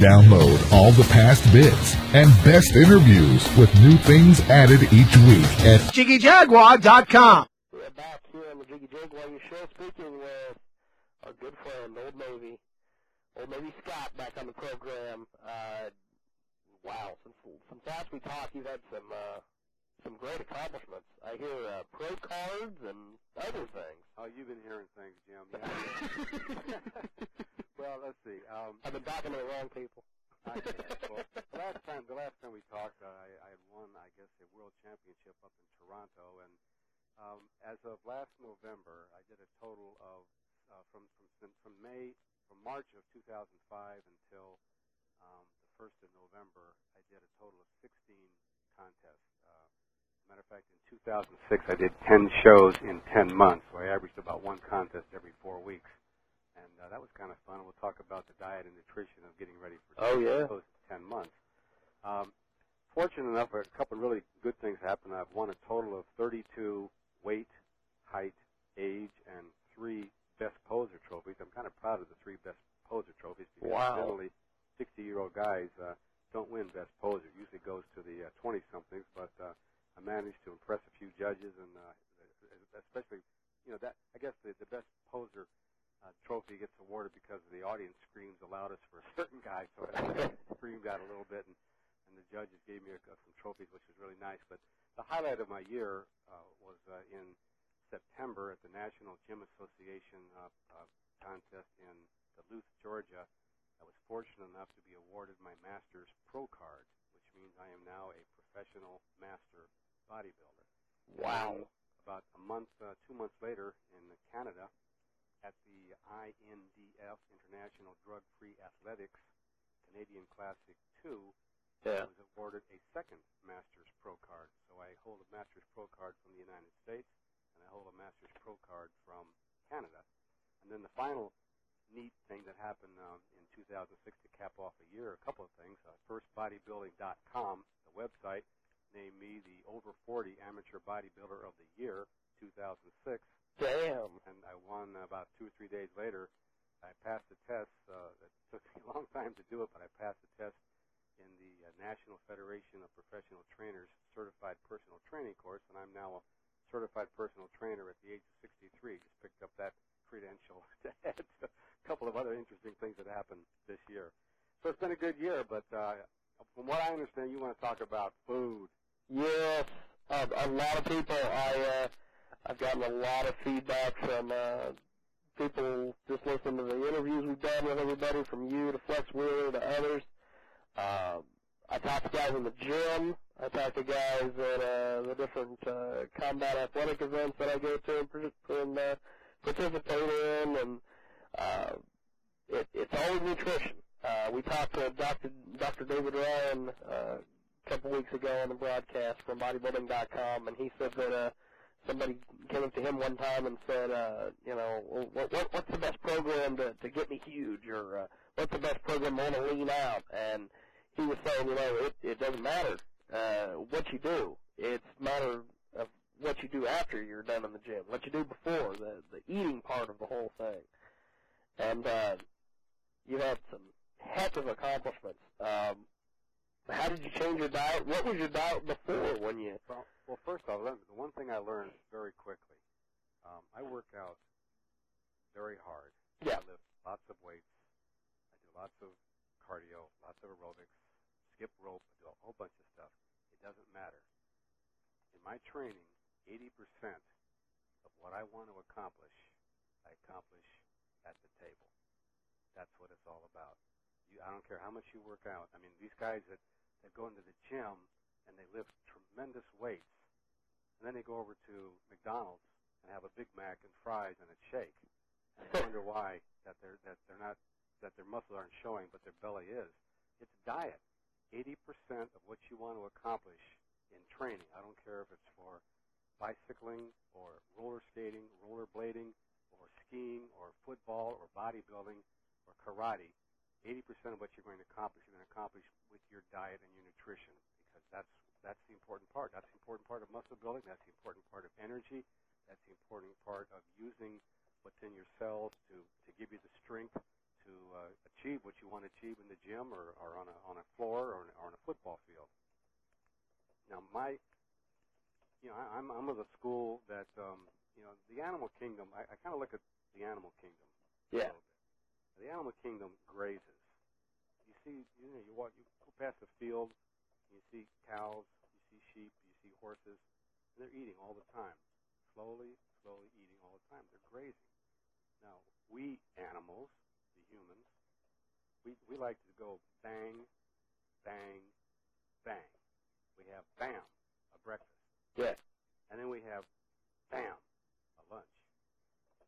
Download all the past bits and best interviews with new things added each week at JiggyJaguar.com. We're back here on the Jiggy Jaguar your show speaking with our good friend, Old Navy. Old Navy Scott back on the program. Uh, wow, since, since last we talked, you've had some uh, some great accomplishments. I hear uh, pro cards and other things. Oh, you've been hearing things, Jim. Yeah. well, let's see. Um, I've been talking to the wrong people. I, well, last time, the last time we talked, uh, I, I had won, I guess, a world championship up in Toronto, and um, as of last November, I did a total of uh, from from from May from March of 2005 until um, the first of November, I did a total of 16 contests. Matter of fact, in 2006, I did 10 shows in 10 months, so I averaged about one contest every four weeks and uh, that was kind of fun. We'll talk about the diet and nutrition of getting ready for Oh, yeah. those ten months. Um, fortunate enough, a couple of really good things happened. I've won a total of 32 weight, height, age, and three best poser trophies. I'm kind of proud of the three best poser trophies because Wow. generally 60-year-old guys uh, don't win best poser. It usually goes to the uh, 20-somethings, but uh, I managed to impress a few judges, and uh, especially, you know, that I guess the, the best poser uh, trophy gets awarded because the audience screams the loudest for a certain guy. So I screamed out a little bit, and, and the judges gave me a, some trophies, which was really nice. But the highlight of my year uh, was uh, in September at the National Gym Association uh, uh, contest in Duluth, Georgia. I was fortunate enough to be awarded my Masters Pro card, which means I am now a professional master bodybuilder. Wow. About a month, uh, two months later, in Canada, at the INDF International Drug Free Athletics Canadian Classic 2, Yeah. I was awarded a second Masters Pro card. So I hold a Masters Pro card from the United States, and I hold a Masters Pro card from Canada. And then the final neat thing that happened um, in 2006 to cap off a year, a couple of things. Uh, firstbodybuilding.com, the website, named me the over 40 amateur bodybuilder of the year, 2006 Damn. and I won about two or three days later. I passed the test. Uh, it took me a long time to do it, but I passed the test in the uh, National Federation of Professional Trainers Certified Personal Training course, and I'm now a certified personal trainer at the age of 63. Just picked up that credential to add to a couple of other interesting things that happened this year. So it's been a good year, but uh, from what I understand, you want to talk about food. Yes, uh, a lot of people. I uh, I've gotten a lot of feedback from uh, people just listening to the interviews we've done with everybody, from you to Flex Wheeler to others. Uh, I talk to guys in the gym. I talk to guys at uh, the different uh, combat athletic events that I go to and, and uh, participate in, and uh, it, it's always nutrition. Uh, we talked to Dr. Dr. David Ryan uh, a couple weeks ago on the broadcast from bodybuilding.com, and he said that uh, somebody came up to him one time and said, uh, you know, what, what, what's the best program to, to get me huge, or uh, what's the best program I want to lean out? And he was saying, you know, it, it doesn't matter uh, what you do. It's a matter of what you do after you're done in the gym, what you do before, the, the eating part of the whole thing. And uh, you had some heck of accomplishments. Um, how did you change your diet? What was your diet before when you? Well, well, first off, the one thing I learned very quickly, um, I work out very hard. Yeah. I lift lots of weights. I do lots of cardio, lots of aerobics, skip rope, I do a whole bunch of stuff. It doesn't matter. In my training, 80% of what I want to accomplish, I accomplish at the table. That's what it's all about. You, I don't care how much you work out. I mean, these guys that, that go into the gym and they lift tremendous weights, and then they go over to McDonald's and have a Big Mac and fries and a shake, and they wonder why that they're that they're not that their muscles aren't showing, but their belly is. It's diet. 80% of what you want to accomplish in training, I don't care if it's for bicycling or roller skating, roller blading, or skiing or football or bodybuilding or karate, 80% of what you're going to accomplish, you're going to accomplish with your diet and your nutrition because that's that's the important part. That's the important part of muscle building. That's the important part of energy. That's the important part of using what's in your cells to, to give you the strength to uh, achieve what you want to achieve in the gym or, or on a on a floor or, or on a football field. Now, my, you know, I, I'm I'm of the school that um, you know the animal kingdom. I, I kind of look at the animal kingdom a Yeah. little bit. The animal kingdom grazes. You see, you know, you walk, you go past the field, you see cows, you see sheep, you see horses, and they're eating all the time, slowly, slowly eating all the time. They're grazing. Now, we animals, the humans, we we like to go bang, bang, bang. We have bam, a breakfast. Yeah. And then we have bam, a lunch.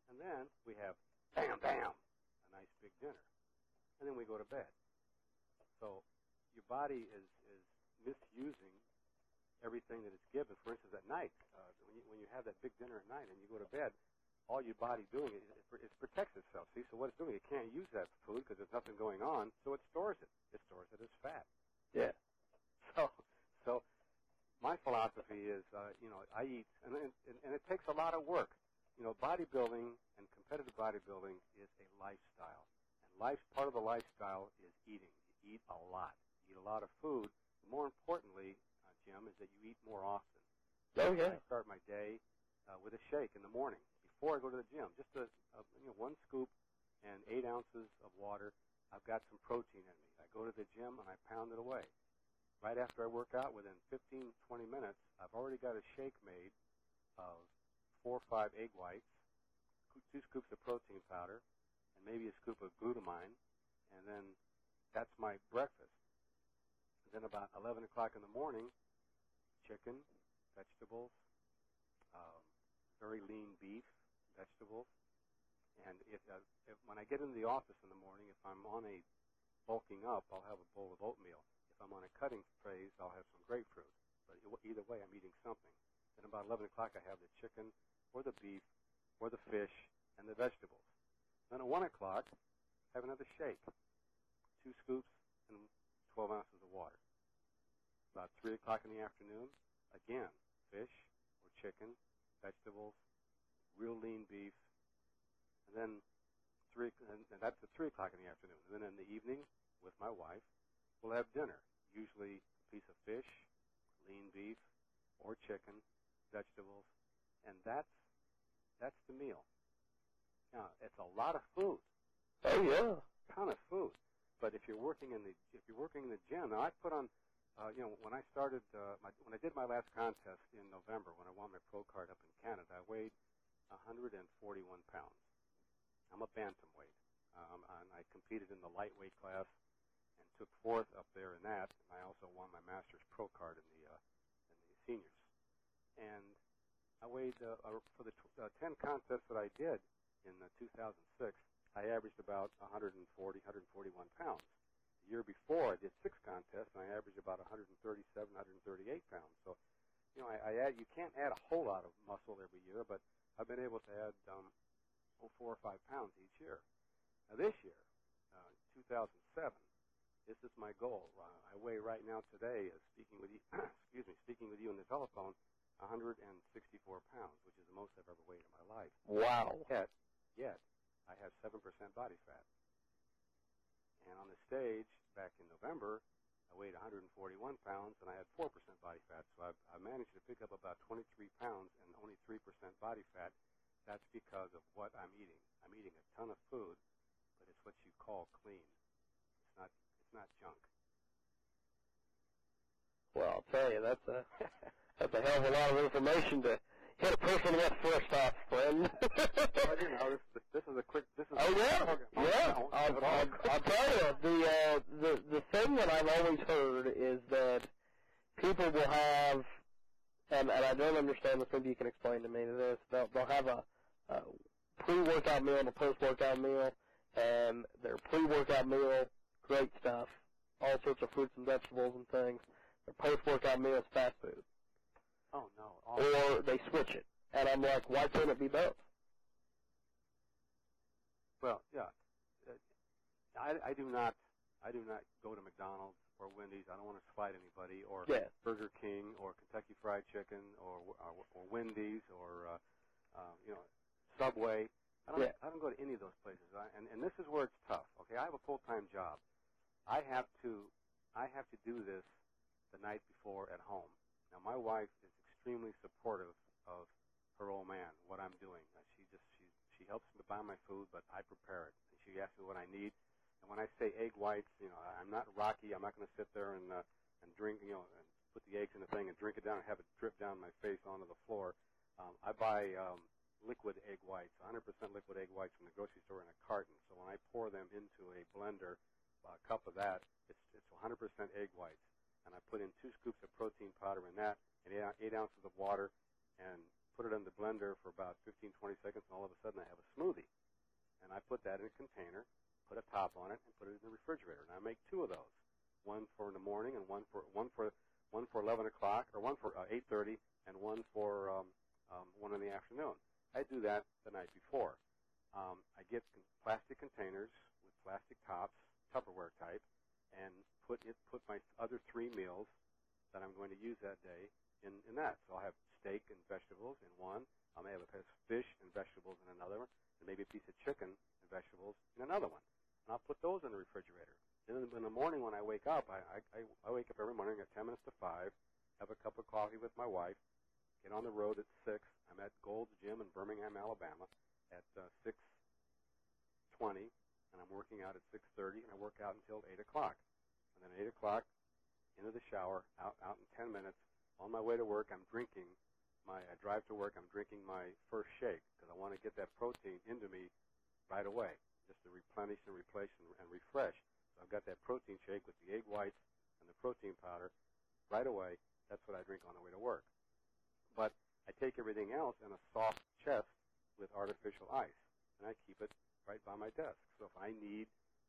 And then we have bam, bam, nice big dinner. And then we go to bed. So your body is, is misusing everything that it's given. For instance, at night, uh, when, you, when you have that big dinner at night and you go to bed, all your body doing is it, it protects itself. See, so what it's doing, it can't use that food because there's nothing going on, so it stores it. It stores it as fat. Yeah. So, so my philosophy is, uh, you know, I eat, and, and and it takes a lot of work. You know, bodybuilding and competitive bodybuilding is a lifestyle, and life part of the lifestyle is eating. You eat a lot. You eat a lot of food. More importantly, uh, Jim, is that you eat more often. Oh yeah. I start my day uh, with a shake in the morning before I go to the gym. Just a, a you know one scoop and eight ounces of water. I've got some protein in me. I go to the gym and I pound it away. Right after I work out, within 15, 20 minutes, I've already got a shake made of four or five egg whites, two scoops of protein powder, and maybe a scoop of glutamine, and then that's my breakfast. Then about 11 o'clock in the morning, chicken, vegetables, um, very lean beef, vegetables. And if, uh, if when I get into the office in the morning, if I'm on a bulking up, I'll have a bowl of oatmeal. If I'm on a cutting phase, I'll have some grapefruit. But either way, I'm eating something. Then about 11 o'clock, I have the chicken or the beef or the fish and the vegetables. Then at 1 o'clock, have another shake. Two scoops and 12 ounces of water. About 3 o'clock in the afternoon, again, fish or chicken, vegetables, real lean beef, and then three, and, and that's at three o'clock in the afternoon. And then in the evening, with my wife, we'll have dinner. Usually a piece of fish, lean beef, or chicken, vegetables, and that's that's the meal. Now it's a lot of food, Oh yeah. ton of food. But if you're working in the if you're working in the gym, now I put on, uh, you know, when I started uh, my, when I did my last contest in November when I won my pro card up in Canada, I weighed 141 pounds. I'm a bantamweight. Um, and I competed in the lightweight class and took fourth up there in that. And I also won my master's pro card in the uh, in the seniors. And I weighed uh, uh, for the tw- uh, 10 contests that I did in uh, 2006. I averaged about 140, 141 pounds. The year before, I did six contests, and I averaged about 137, 138 pounds. So, you know, I, I add. You can't add a whole lot of muscle every year, but I've been able to add um, oh, four or five pounds each year. Now, this year, uh, 2007, this is my goal. Uh, I weigh right now today, uh, speaking with you, excuse me, speaking with you on the telephone, 164 pounds, which is the most I've ever weighed in my life. Wow. Yet, yet, I have 7% body fat. And on the stage back in November, I weighed 141 pounds and I had 4% body fat. So I've, I managed to pick up about 23 pounds and only 3% body fat. That's because of what I'm eating. I'm eating a ton of food, but it's what you call clean. It's not. It's not junk. Well, I'll tell you, that's a that's a hell of a lot of information to hit a person with first off, friend. Well, you know, this, this is a quick. This is. Oh yeah, yeah. I'll, not at all. I'll, I'll tell you the uh, the the thing that I've always heard is that people will have, and, and I don't understand this. Maybe you can explain to me this. They'll they'll have a, a pre-workout meal and a post-workout meal, and their pre-workout meal, great stuff, all sorts of fruits and vegetables and things. Their post-workout meal is fast food, Oh no. All, or they switch it. And I'm like, why can't it be both? Well, yeah. Uh, I, I do not. I do not go to McDonald's or Wendy's. I don't want to fight anybody or Yeah. Burger King or Kentucky Fried Chicken or or, or Wendy's or uh, uh, you know Subway. I don't. Yeah. I don't go to any of those places. I, and and this is where it's tough. Okay, I have a full time job. I have to. I have to do this the night before at home. Now my wife is extremely supportive of her old man, what I'm doing. Uh, she just she she helps me buy my food, but I prepare it. And she asks me what I need. And when I say egg whites, you know, I'm not Rocky. I'm not going to sit there and uh, and drink, you know, and put the eggs in the thing and drink it down and have it drip down my face onto the floor. Um, I buy um, liquid egg whites, 100% liquid egg whites from the grocery store in a carton. So when I pour them into a blender, a cup of that, it's it's 100% egg whites, and I put in two scoops of protein powder in that, and eight, eight ounces of water, and put it in the blender for about 15, 20 seconds, and all of a sudden I have a smoothie. And I put that in a container, put a top on it, and put it in the refrigerator. And I make two of those, one for in the morning and one for one for one for 11 o'clock, or one for uh, 8:30, and one for um, um, one in the afternoon. I do that the night before. Um, I get plastic containers with plastic tops, Tupperware type, and put it put my other three meals that I'm going to use that day in, in that. So I'll have steak and vegetables in one. I may have a piece of fish and vegetables in another one, and maybe a piece of chicken and vegetables in another one. And I'll put those in the refrigerator. Then in the morning when I wake up, I, I, I wake up every morning at 10 minutes to 5, have a cup of coffee with my wife, get on the road at 6. I'm at Gold's Gym in Birmingham, Alabama at uh, 6.20, and I'm working out at 6.30, and I work out until 8 o'clock. And then 8 o'clock, into the shower, out, out in 10 minutes. On my way to work, I'm drinking my, I drive to work, I'm drinking my first shake because I want to get that protein into me right away, just to replenish and replace and, and refresh. So I've got that protein shake with the egg whites and the protein powder right away. That's what I drink on the way to work. But I take everything else in a soft chest with artificial ice, and I keep it right by my desk. So if I need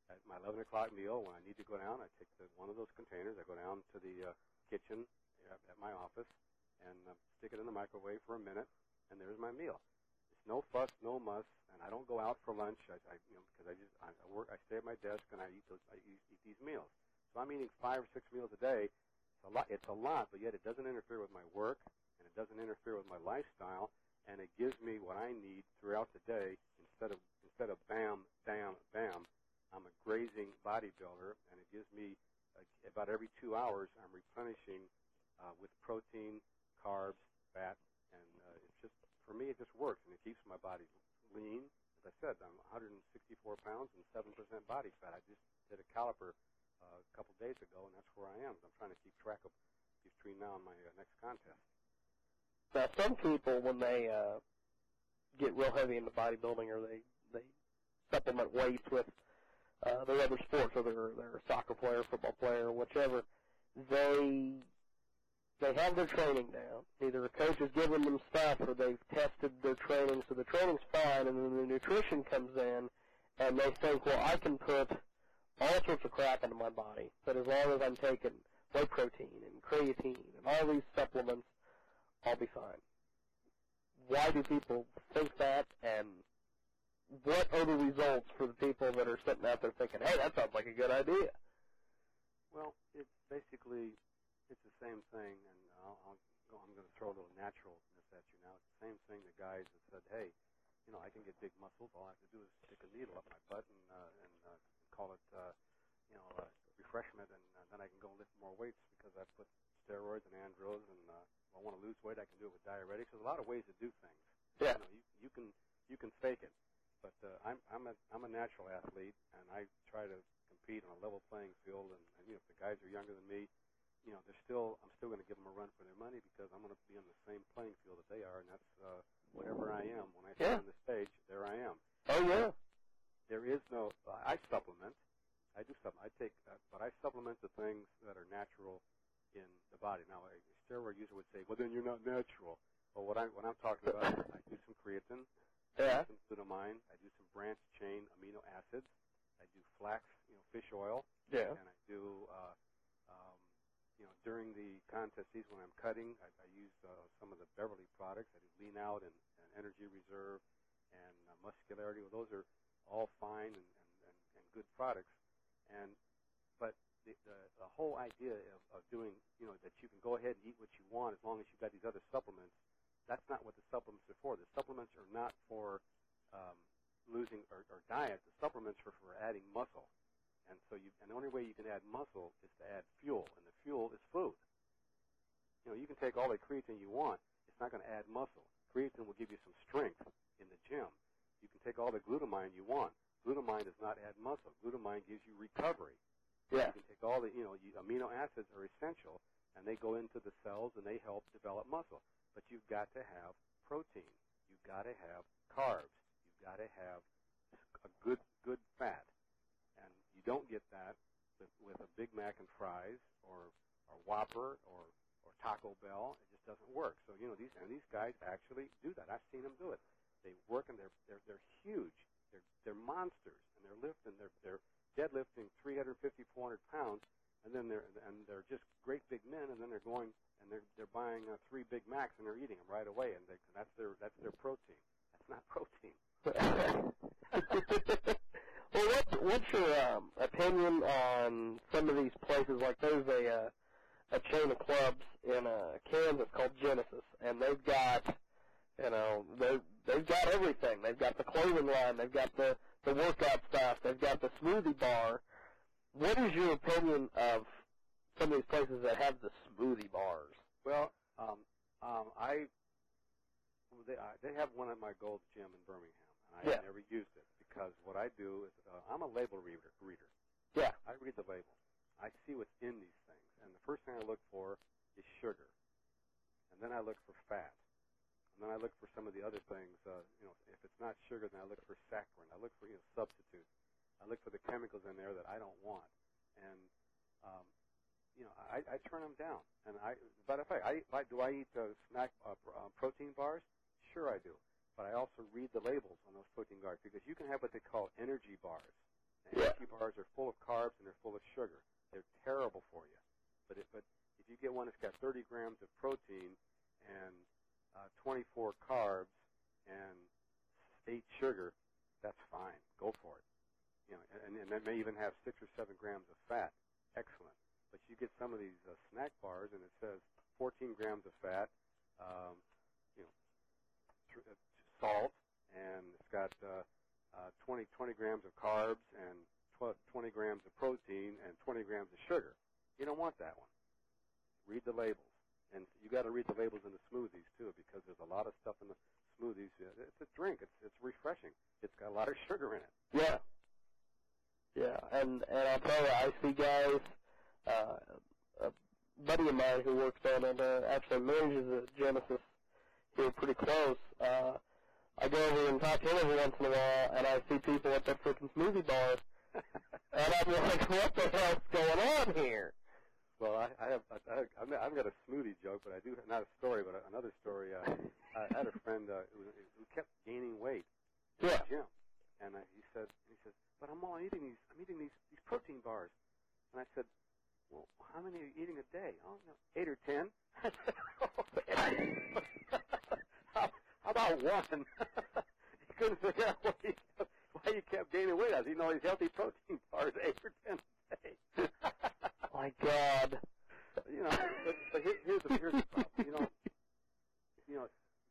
at my 11 o'clock meal, when I need to go down, I take the, one of those containers. I go down to the uh, kitchen at, at my office and uh, stick it in the microwave for a minute, and there's my meal. It's no fuss, no muss, and I don't go out for lunch. I, I you know, because I just I work, I stay at my desk and I eat those, I eat, eat these meals. So I'm eating five or six meals a day. It's a lot. It's a lot, but yet it doesn't interfere with my work and it doesn't interfere with my lifestyle, and it gives me what I need throughout the day instead of instead of bam, bam, bam. I'm a grazing bodybuilder, and it gives me uh, about every two hours I'm replenishing uh, with protein, carbs, fat, and uh, it's just for me it just works, and it keeps my body lean. As I said, I'm 164 pounds and seven percent body fat. I just did a caliper uh, a couple days ago, and that's where I am. I'm trying to keep track of between now and my uh, next contest. Now, some people, when they uh, get real heavy into bodybuilding or they they supplement weights with uh, their other sports, or they're, they're a soccer player, football player, whichever, they they have their training down. Either a coach has given them stuff, or they've tested their training, so the training's fine, and then the nutrition comes in, and they think, well, I can put all sorts of crap into my body, but as long as I'm taking whey protein and creatine and all these supplements, I'll be fine. Why do people think that, and what are the results for the people that are sitting out there thinking, hey, that sounds like a good idea? Well, it's basically it's the same thing, and I'll, I'll I'm going to throw a little naturalness at you now. It's the same thing the guys that said, hey, you know, I can get big muscles. All I have to do is stick a needle up my butt and uh, and uh, call it, uh, you know, uh, refreshment, and uh, then I can go lift more weights because I put steroids and andros, and uh, if I want to lose weight, I can do it with diuretics. There's a lot of ways to do things. Yeah. You know, you, you can you can fake it, but uh, I'm I'm a I'm a natural athlete, and I try to compete on a level playing field. And, and you know, if the guys are younger than me, you know, they're still I'm still going to give them a run for their money because I'm going to be on the same playing field that they are, and that's uh, whatever I am when I stand Yeah. on the stage. There I am. Oh, yeah. There is no. I supplement. I do supplement. I take, uh, but I supplement the things that are natural in the body. Now, a steroid user would say, "Well, then you're not natural." Well, what I what I'm talking about, is I do some creatine, I Yeah. do some glutamine, I do some branched chain amino acids, I do flax, you know, fish oil, Yeah. and I do, uh, um, you know, during the contest season when I'm cutting, I, I use uh, some of the Beverly products. I do Lean Out and, and Energy Reserve and uh, Muscularity. Well, those are all fine and, and, and, and good products. And but the, the, the whole idea of, of doing, you know, that you can go ahead and eat what you want as long as you've got these other supplements. That's not what the supplements are for. The supplements are not for um, losing or, or diet, the supplements are for adding muscle. And so you, and the only way you can add muscle is to add fuel, and the fuel is food. You know, you can take all the creatine you want, it's not going to add muscle. Creatine will give you some strength in the gym. You can take all the glutamine you want. Glutamine does not add muscle. Glutamine gives you recovery. Yeah. You can take all the, you know, you, amino acids are essential, and they go into the cells and they help develop muscle. But you've got to have protein. You've got to have carbs. You've got to have a good, good fat. And you don't get that with, with a Big Mac and fries or, or Whopper or, or Taco Bell. It just doesn't work. So, you know, these, and these guys actually do that. I've seen them do it. They work and they're, they're, they're huge. They're, they're monsters and they're lifting, they're, they're deadlifting 350, 400 pounds and then they're, and they're just great big men and then they're going and they're, they're buying uh, three Big Macs and they're eating them right away and they, that's their, that's their protein. That's not protein. well, what's what's your um, opinion on some of these places? Like there's a uh, a chain of clubs in uh, Kansas called Genesis, and they've got you know they they've got everything. They've got the clothing line, they've got the the workout stuff, they've got the smoothie bar. What is your opinion of some of these places that have the smoothie bars? Well, um, um, I they I, they have one at my Gold's Gym in Birmingham, and I Yeah. never used it because what I do is uh, I'm a label reader. Reader. Yeah. I read the label. I see what's in these things, and the first thing I look for is sugar, and then I look for fat, and then I look for some of the other things. Uh, you know, if it's not sugar, then I look for saccharin. I look for you know substitutes. I look for the chemicals in there that I don't want, and um, you know, I, I turn them down. And I, but if I, I, do I eat uh, snack uh, uh, protein bars? Sure, I do. But I also read the labels on those protein bars because you can have what they call energy bars. And Yeah. Energy bars are full of carbs and they're full of sugar. They're terrible for you. But it, but if you get one that's got 30 grams of protein and uh, 24 carbs and eight sugar, that's fine. Go for it. You know, and, and that may even have six or seven grams of fat. Excellent. But you get some of these uh, snack bars, and it says 14 grams of fat, um, you know, tr- uh, salt, and it's got uh, uh, 20 20 grams of carbs and 12, 20 grams of protein and 20 grams of sugar. You don't want that one. Read the labels, and you got to read the labels in the smoothies too, because there's a lot of stuff in the smoothies. It's a drink. It's it's refreshing. It's got a lot of sugar in it. Yeah. Yeah, and and I'll tell you, I see guys. Uh, a buddy of mine who works on it uh, actually manages a Genesis here pretty close. Uh, I go over and talk to him every once in a while, and I see people at that freaking smoothie bar, and I'm like, what the hell's going on here? Well, I, I have I, I, I've got- a smoothie joke, but I do not a story, but another story. Uh, I had a friend uh, who, who kept gaining weight in Yeah. the gym, and uh, he said he says, "But I'm all eating these I'm eating these these protein bars," and I said, "Well, how many are you eating a day? Oh, know, eight or ten. "Oh, how, how about one? he couldn't figure out why you, kept, why you kept gaining weight. I was eating all these healthy protein bars, eight or ten a day. My God. you know, but, but here, here's the here's the problem. You know, you know,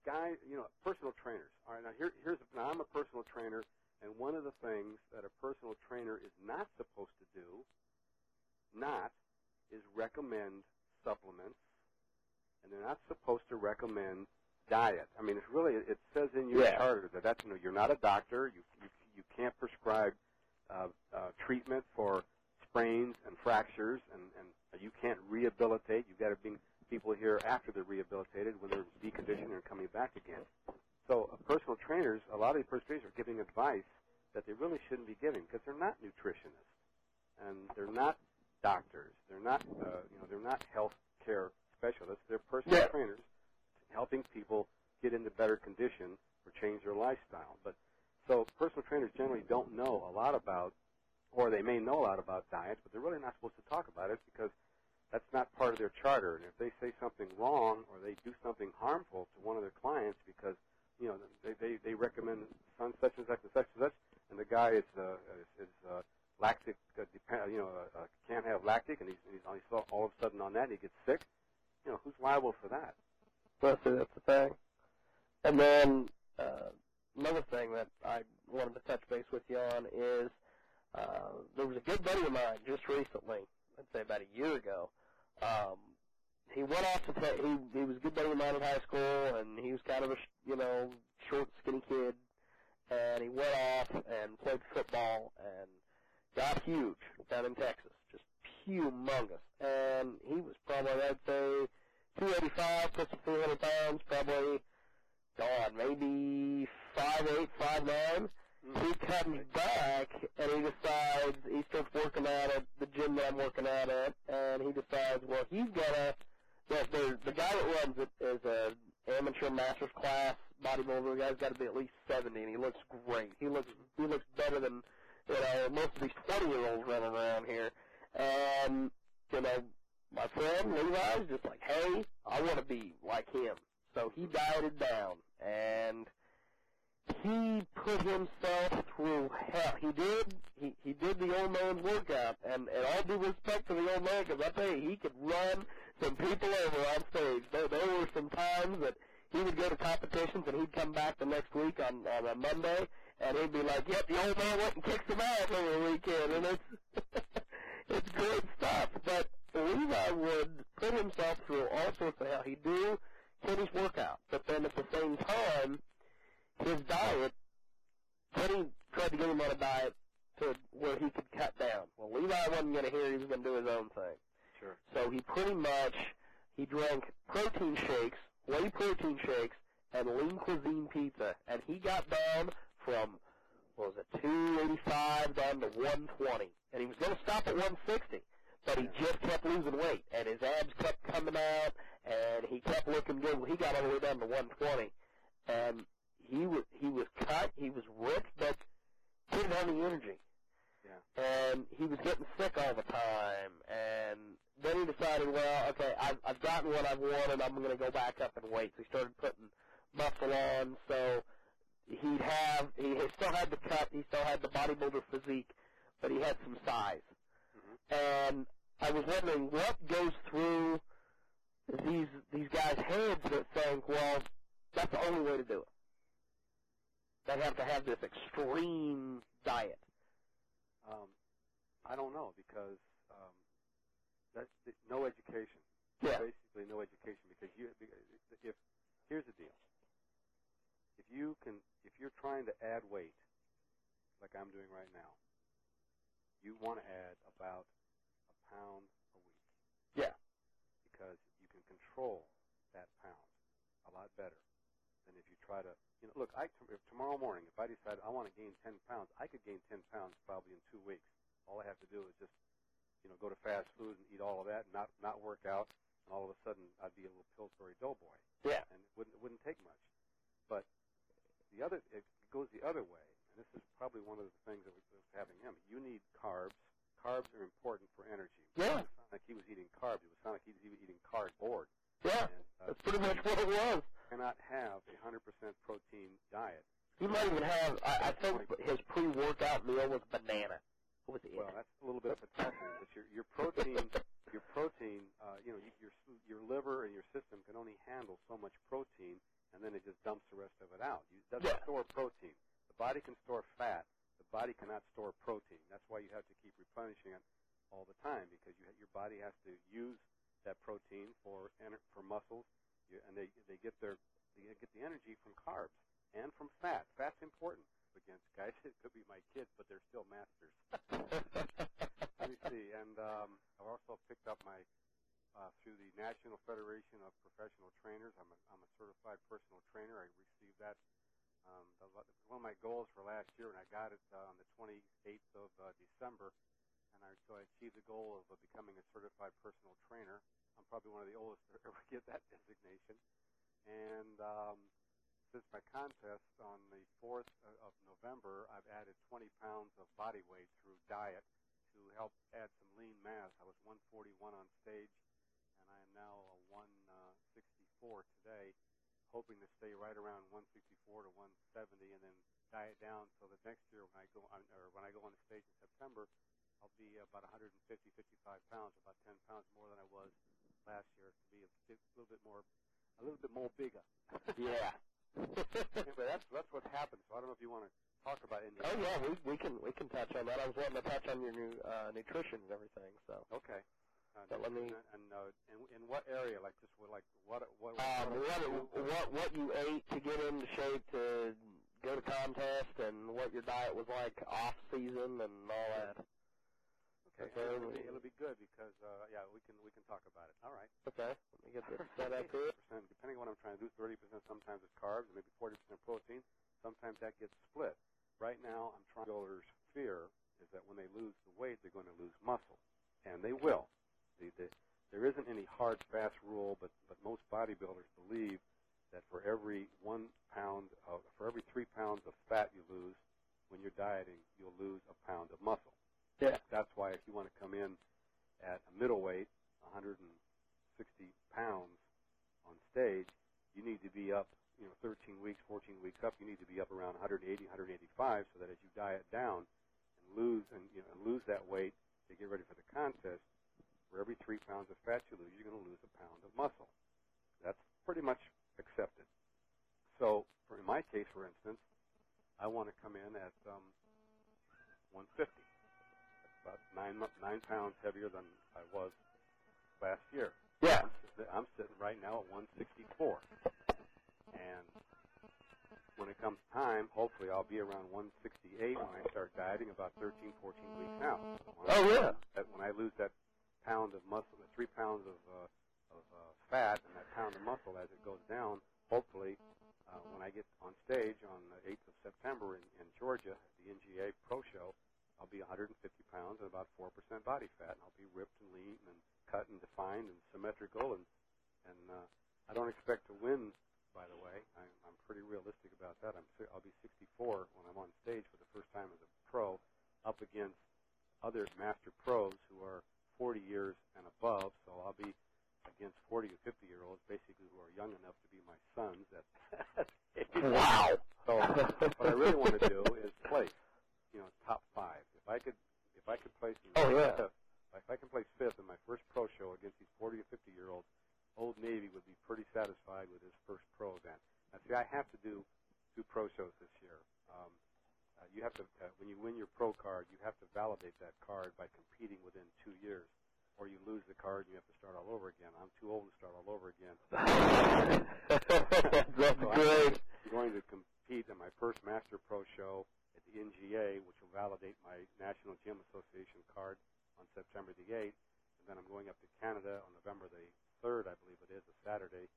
guys, you know, personal trainers. All right, now here here's now I'm a personal trainer, and one of the things that a personal trainer is not supposed to do, not, is recommend supplements, and they're not supposed to recommend diet. I mean, it's really it says in your Yeah. charter that that's you know you're not a doctor. You you you can't prescribe uh, uh, treatment for sprains and fractures, and, and you can't rehabilitate. You've got to bring people here after they're rehabilitated when they're deconditioned and coming back again. So uh, personal trainers, a lot of these personal trainers are giving advice that they really shouldn't be giving because they're not nutritionists and they're not doctors. They're not, uh, you know, they're not health care specialists. They're personal Yeah. trainers helping people get into better condition or change their lifestyle. But so personal trainers generally don't know a lot about, or they may know a lot about diet, but they're really not supposed to talk about it because that's not part of their charter. And if they say something wrong or they do something harmful to one of their clients because you know they they, they recommend some such and such and such and such, and the guy is uh, is, is uh, lactic, uh, depend, you know, uh, uh, can't have lactic, and he's, he's, he's all of a sudden on that, and he gets sick. You know, who's liable for that? Well, see, that's the thing. And then uh, another thing that I wanted to touch base with you on is uh, there was a good buddy of mine just recently, I'd say about a year ago. Um, he went off to play. He he was a good buddy of mine in high school, and he was kind of a you know short, skinny kid. And he went off and played football and got huge down in Texas, just humongous. And he was probably I'd say 285, close to 300 pounds, probably. God, maybe five eight, five nine. He comes back and he decides he starts working out at the gym that I'm working out at, and he decides, well, he's gonna. The, the, the guy that runs it is a amateur masters class bodybuilder. The guy's got to be at least 70, and he looks great. He looks he looks better than you know most of these 20 year olds running around here. And you know, my friend Levi's just like, hey, I want to be like him. So he dieted down, and he put himself through hell. He did. He he did the old man's workout, and and all due respect to the old man, because I tell you, he could run some people over on stage. There there were some times that he would go to competitions, and he'd come back the next week on on a Monday, and he'd be like, "Yep, the old man went and kicked some ass over the weekend," and it's it's great stuff. But Levi would put himself through all sorts of hell. He'd do Kenny's workout, but then at the same time his diet, Kenny tried to get him on a diet to where he could cut down. Well, Levi wasn't going to hear. He was going to do his own thing. Sure. So he pretty much he drank protein shakes, whey protein shakes, and lean cuisine pizza, and he got down from what was it 285 down to 120, and he was going to stop at 160. But he just kept losing weight, and his abs kept coming out, and he kept looking good. Well, he got all the way down to 120, and he was he was cut, he was ripped, but he didn't have any energy. Yeah. And he was getting sick all the time. And then he decided, well, okay, I've I've gotten what I've wanted. I'm going to go back up in weight. So he started putting muscle on. So he'd have he he still had the cut, he still had the bodybuilder physique, but he had some size. Mm-hmm. And I was wondering what goes through these these guys' heads that think, well, that's the only way to do it. They have to have this extreme diet. Um, I don't know because um, that's the, no education. Yeah. Basically, no education because you. If here's the deal. If you can, if you're trying to add weight, like I'm doing right now, you want to add about a pound a week. Yeah. Because you can control that pound a lot better than if you try to. You know, look, I if tomorrow morning, if I decide I want to gain 10 pounds, I could gain 10 pounds probably in two weeks. All I have to do is just, you know, go to fast food and eat all of that, and not not work out, and all of a sudden I'd be a little Pillsbury Doughboy, Yeah. and it wouldn't it wouldn't take much. But the other it goes the other way, and this is probably one of the things that was having him. You need carbs. Carbs are important for energy. Yeah. It didn't like he was eating carbs. It was sound like he was even eating cardboard. Yeah. And, uh, That's pretty much what it was. Cannot have a 100% protein diet. He might even have. I, I think his pre-workout meal was banana. What was it? Well, that's a little bit of a tough one, but your your protein, your protein, uh, you know, your your liver and your system can only handle so much protein, and then it just dumps the rest of it out. You it doesn't Yeah. store protein. The body can store fat. The body cannot store protein. That's why you have to keep replenishing it all the time because you, your body has to use that protein for for muscles, and they they get their they get the energy from carbs and from fat. Fat's important against guys. It could be my kids, but they're still masters. Let me see. And um, I've also picked up my uh, through the National Federation of Professional Trainers. I'm a, I'm a certified personal trainer. I received that. Um, was one of my goals for last year, and I got it uh, on the 28th of uh, December. And I, so I achieved the goal of uh, becoming a certified personal trainer. I'm probably one of the oldest to ever get that designation. And um, since my contest on the 4th of November, I've added 20 pounds of body weight through diet to help add some lean mass. I was 141 on stage, and I am now a 164 today, hoping to stay right around 164 to 170, and then diet down so that next year when I go on, or when I go on the stage in September, I'll be about 150, 55 pounds, about 10 pounds more than I was last year, to be a little bit more, a little bit more bigger. yeah. anyway, that's that's what happened. So I don't know if you want to talk about any. Oh yeah, we we can we can touch on that. I was wanting to touch on your new uh, nutrition and everything. So. Okay. Uh, But let me- And uh, in, in what area? Like just what, like what what? Um, what, what what what you ate to get into shape to go to contest, and what your diet was like off season, and all that. Okay. Okay. It'll be, it'll be good because uh, yeah, we can we can talk about it. All right. Okay, let me get this set up here. depending on what I'm trying to do, 30% sometimes it's carbs, maybe 40% protein. Sometimes that gets split. Right now, I'm trying builders' fear is that when they lose the weight, they're going to lose muscle, and they will. The, the, there isn't any hard, fast rule, but but most bodybuilders believe that for every one pound of, for every three pounds of fat you lose when you're dieting, you'll lose a pound of muscle. Yeah. That's why if you want to come in at a middleweight, 160 pounds on stage, you need to be up, you know, 13 weeks, 14 weeks up. You need to be up around 180, 185, so that as you diet down and lose and you know and lose that weight to get ready for the contest, for every three pounds of fat you lose, you're going to lose a pound of muscle. That's pretty much accepted. So, for in my case, for instance, I want to come in at um, 150. About nine nine pounds heavier than I was last year. Yeah. I'm, I'm sitting right now at 164. And when it comes time, hopefully I'll be around 168 when I start dieting, about 13, 14 weeks out. So when Oh I- yeah. that when I lose that pound of muscle, the three pounds of, uh, of uh, fat and that pound of muscle as it goes down, hopefully uh, when I get on stage on the 8th of September in, in Georgia, at the NGA Pro Show, I'll be 150 about 4% body fat, and I'll be ripped and lean and cut and defined and symmetrical, and and uh, I don't expect to win. By the way, I'm, I'm pretty realistic about that. I'm I'll be 64 when I'm on stage for the first time as a pro, up against other master pros who are 40 years and above. So I'll be against 40 or 50 year olds, basically who are young enough to be my sons. At, Wow. so what I really want to do is place, you know, top five. If I could, if I could place in Oh, yeah. fifth, if I can place fifth in my first pro show against these 40 or 50 year olds, Old Navy would be pretty satisfied with his first pro event. Now, see, I have to do two pro shows this year. Um, uh, you have to, uh, when you win your pro card, you have to validate that card by competing within two years, or you lose the card and you have to start all over again. I'm too old to start all over again. That's So great. I'm going to compete in my first Master Pro show NGA, which will validate my National Gym Association card on September the 8th. And then I'm going up to Canada on November the 3rd, I believe it is, a Saturday,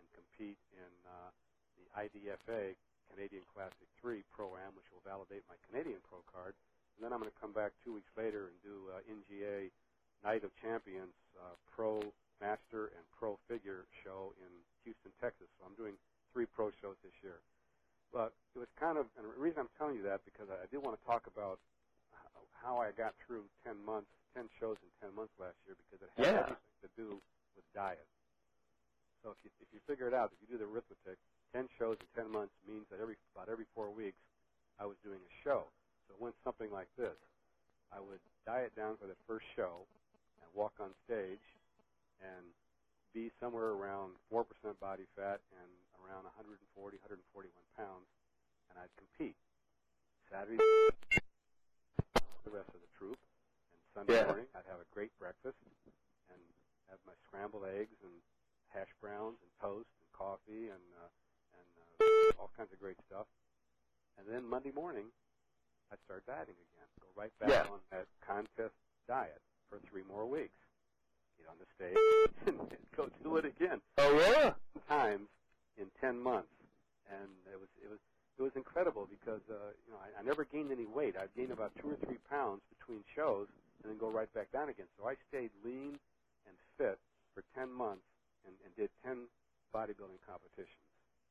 and compete in uh, the IDFA Canadian Classic 3 Pro-Am, which will validate my Canadian Pro card. And then I'm going to come back two weeks later and do uh, NGA Night of Champions uh, Pro Master and Pro Figure show in Houston, Texas. So I'm doing three pro shows this year. But it was kind of, and the reason I'm telling you that because I, I did want to talk about how I got through 10 months, 10 shows in 10 months last year because it had Yeah. everything to do with diet. So if you, if you figure it out, if you do the arithmetic, 10 shows in 10 months means that every about every four weeks I was doing a show. So it went something like this. I would diet down for the first show and walk on stage and be somewhere around 4% body fat and around 140, 141 pounds, and I'd compete. Saturday, the rest of the troop, and Sunday Yeah. morning I'd have a great breakfast and have my scrambled eggs and hash browns and toast and coffee and uh, and uh, all kinds of great stuff. And then Monday morning, I'd start dieting again. Go right back Yeah. on that contest diet for three more weeks. Get on the stage and go do it again Oh yeah. times in 10 months, and it was it was it was incredible because uh, you know I, I never gained any weight. I'd gain about two or three pounds between shows, and then go right back down again. So I stayed lean and fit for 10 months and, and did 10 bodybuilding competitions.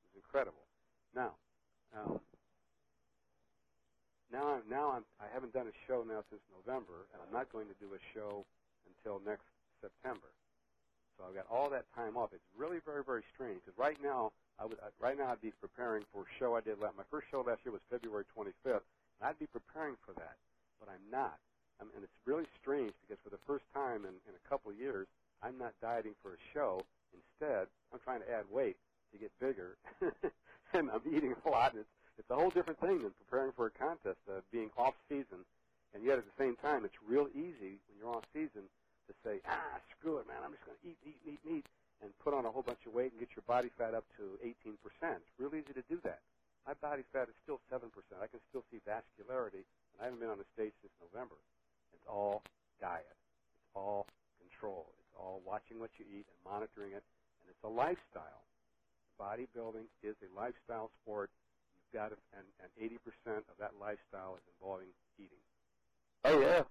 It was incredible. Now, um, now I'm now I'm I haven't done a show now since November, and I'm not going to do a show until next September. So I've got all that time off. It's really very, very strange because right now, I would right now I'd be preparing for a show I did last. My first show last year was February 25th, and I'd be preparing for that, but I'm not. Um, and it's really strange because for the first time in, in a couple of years, I'm not dieting for a show. Instead, I'm trying to add weight to get bigger. and I'm eating a lot, it's it's a whole different thing than preparing for a contest, uh, being off season, and yet at the same time, it's real easy when you're off season to say, ah, screw it, man, I'm just going to eat, eat, eat, eat, and put on a whole bunch of weight and get your body fat up to 18%. It's real easy to do that. My body fat is still 7%. I can still see vascularity, and I haven't been on the stage since November. It's all diet. It's all control. It's all watching what you eat and monitoring it, and it's a lifestyle. Bodybuilding is a lifestyle sport. You've got to, and, and 80% of that lifestyle is involving eating. Oh yeah,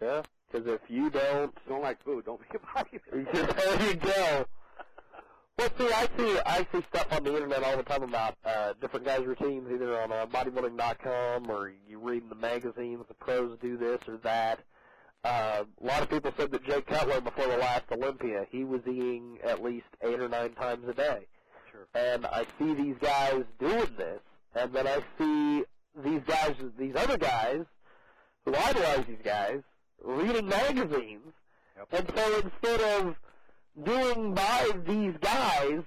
yeah. Because if you don't, If you don't like food, don't be a bodybuilder. there you go. Well, see, I see I see stuff on the internet all the time about uh, different guys' routines, either on uh, bodybuilding.com or you read in the magazines. The pros do this or that. Uh, a lot of people said that Jay Cutler, before the last Olympia, he was eating at least eight or nine times a day. Sure. And I see these guys doing this, and then I see these guys, these other guys, who idolize these guys, reading magazines, Yep. and so instead of doing by these guys,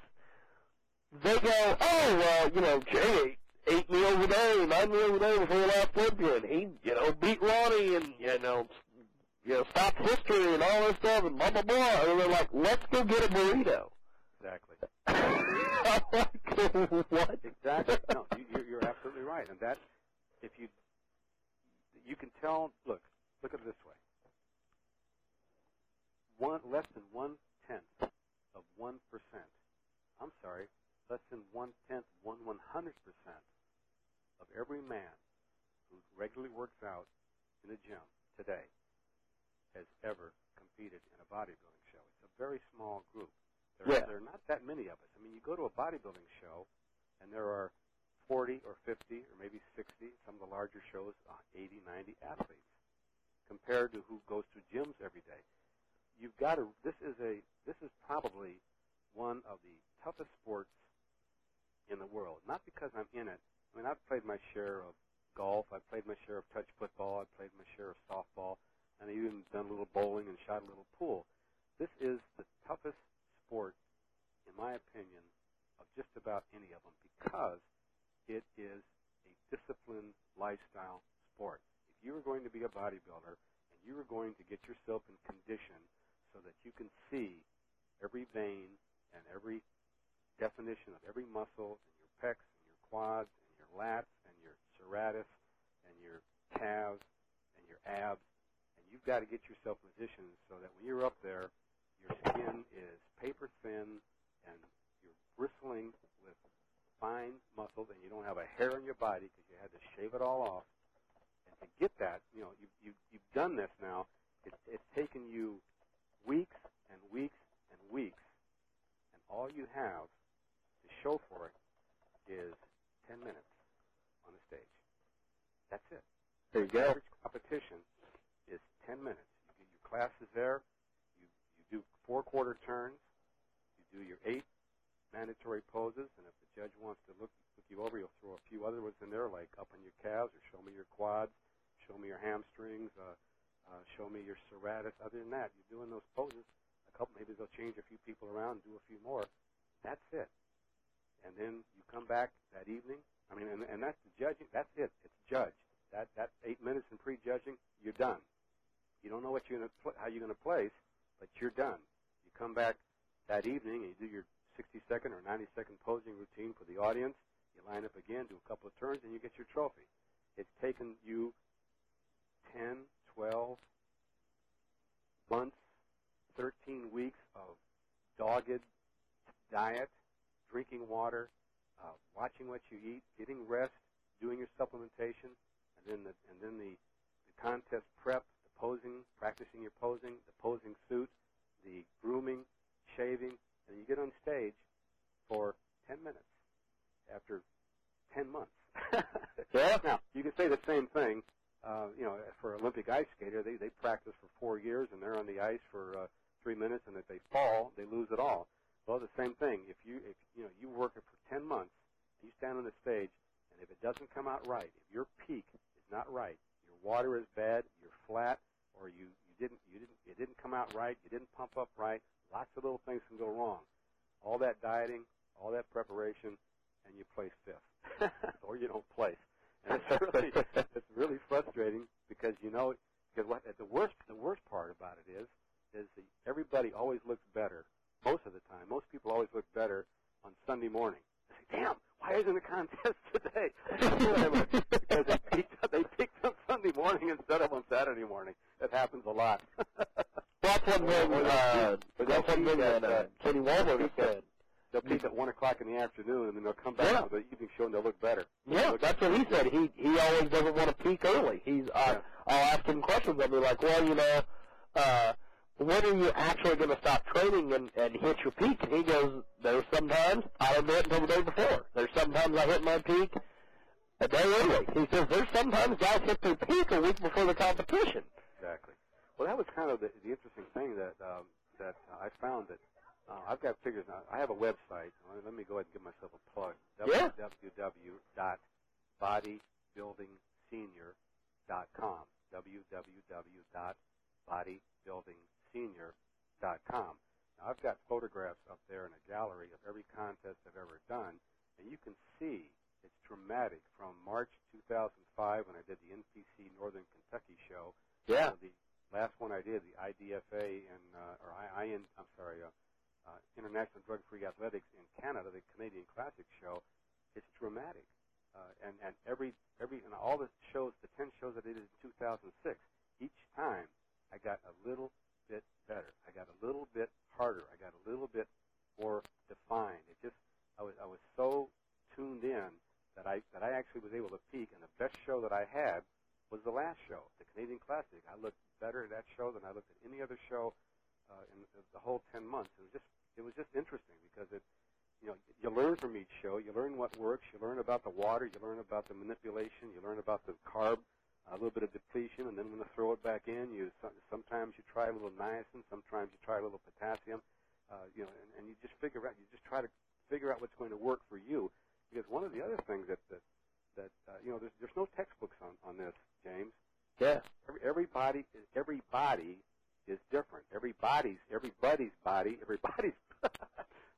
they go, oh, well, you know, Jay ate eight meals a day, nine meals a day before the last Olympia, and he, you know, beat Ronnie and, you know, you know, stopped history and all this stuff and blah, blah, blah. And they're like, let's go get a burrito. Exactly. What? Exactly. No, you, you're, you're absolutely right. And that, if you, you can tell. Look, look at it this way. One less than one tenth of one percent. I'm sorry, less than one tenth, one one hundred percent of every man who regularly works out in a gym today has ever competed in a bodybuilding show. It's a very small group. There, Yeah. there are not that many of us. I mean, you go to a bodybuilding show, and there are 40 or 50 or maybe 60, some of the larger shows, uh, 80, 90 athletes, compared to who goes to gyms every day. You've got to. This is a. This is probably one of the toughest sports in the world. Not because I'm in it. I mean, I've played my share of golf. I've played my share of touch football. I've played my share of softball, and I've even done a little bowling and shot a little pool. This is the toughest sport, in my opinion, of just about any of them because it is a disciplined lifestyle sport. If you are going to be a bodybuilder and you are going to get yourself in condition so that you can see every vein and every definition of every muscle in your pecs and your quads and your lats and your serratus and your calves and your abs, and you've got to get yourself positioned so that when you're up there, your skin is paper thin and you're bristling with fine muscles and you don't have a hair on your body because you had to shave it all off. And to get that, you know, you, you, you've done this now. It, it's taken you weeks and weeks and weeks, and all you have to show for it is 10 minutes on the stage. That's it. There you go. average competition is 10 minutes. You get your classes there. You, you do four quarter turns. You do your eight mandatory poses, and if the judge wants to look, look you over, he'll throw a few other ones in there, like up on your calves, or show me your quads, show me your hamstrings, uh, uh, show me your serratus. Other than that, you're doing those poses. A couple, maybe they'll change a few people around, do a few more. That's it. And then you come back that evening. I mean, and, and that's the judging. That's it. It's judged. That that eight minutes in pre-judging, you're done. You don't know what you're gonna pl- how you're gonna place, but you're done. You come back that evening and you do your 60 second or 90 second posing routine for the audience. You line up again, do a couple of turns, and you get your trophy. It's taken you 10, 12 months, 13 weeks of dogged diet, drinking water, uh, watching what you eat, getting rest, doing your supplementation, and then the and then the, the contest prep, the posing, practicing your posing, the posing suit, the grooming, shaving, and you get on stage for 10 minutes after 10 months. Yeah. Now you can say the same thing. Uh, you know, for Olympic ice skater, they they practice for four years and they're on the ice for uh, three minutes, and if they fall, they lose it all. Well, the same thing. If you if you know you work it for 10 months, you stand on the stage, and if it doesn't come out right, if your peak is not right, your water is bad, you're flat, or you you didn't you didn't it didn't come out right, you didn't pump up right, lots of little things can go wrong. All that dieting, all that preparation, and you place fifth, or you don't place. And it's really it's really frustrating because you know because what the worst the worst part about it is is that everybody always looks better most of the time. Most people always look better on Sunday morning. They say, "Damn, why isn't a contest today?" because they peaked, they peaked on Sunday morning instead of on Saturday morning. It happens a lot. That's one thing. Uh, that's one thing that uh, uh, Kenny peak said. They'll peak at one o'clock in the afternoon, and then they'll come back Yeah. to the evening show and they'll look better. Yeah, Look- that's what he said. He he always doesn't want to peak early. He's uh, Yeah. I'll ask him questions. I'll be like, well, you know, uh, when are you actually going to stop training and and hit your peak? And he goes, there's sometimes I don't do it until the day before. There's sometimes I hit my peak a day early. He says there's sometimes guys hit their peak a week before the competition. Exactly. Well, that was kind of the, the interesting thing that um, that I found that uh, I've got figures now. I have a website. Let, me go ahead and give myself a plug. Yeah. www.bodybuildingsenior.com. www.bodybuildingsenior.com. Now, I've got photographs up there in a gallery of every contest I've ever done, and you can see it's dramatic from March 2005 when I did the NPC Northern Kentucky show Yeah. uh, the last one I did, the IDFA and uh, or I, IN, I'm sorry, uh, uh, International Drug Free Athletics in Canada, the Canadian Classic show, it's dramatic. Uh, and and every every and all the shows, the ten shows that I did in 2006, each time I got a little bit better. I got a little bit harder. I got a little bit more defined. It just I was I was so tuned in that I that I actually was able to peak. And the best show that I had was the last show, the Canadian Classic. I looked better at that show than I looked at any other show uh, in the, whole 10 months. It was just it was just interesting because it you know you learn from each show. You learn what works. You learn about the water. You learn about the manipulation. You learn about the carb, a little bit of depletion, and then when to throw it back in. You sometimes you try a little niacin. Sometimes you try a little potassium. Uh, you know, and, and you just figure out. You just try to figure out what's going to work for you. Because one of the other things that that that uh, you know there's there's no textbooks on on this, James. Yeah. Every, everybody, everybody is different. Everybody's, everybody's body, everybody's,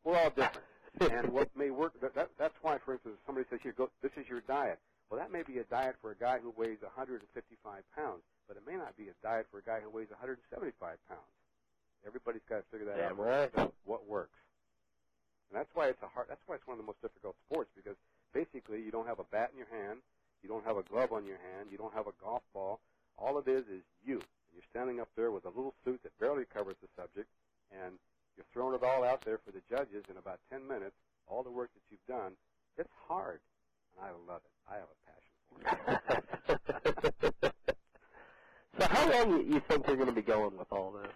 we're all different. and what may work, that, that, that's why, for instance, somebody says, here, go, this is your diet. Well, that may be a diet for a guy who weighs 155 pounds, but it may not be a diet for a guy who weighs 175 pounds. Everybody's got to figure that Damn out. right. What works. And that's why it's a hard, that's why it's one of the most difficult sports because basically you don't have a bat in your hand, you don't have a glove on your hand, you don't have a golf ball. All it is is you. You're standing up there with a little suit that barely covers the subject, and you're throwing it all out there for the judges in about 10 minutes, all the work that you've done. It's hard, and I love it. I have a passion for it. so how long you, you think they're going to be going with all this?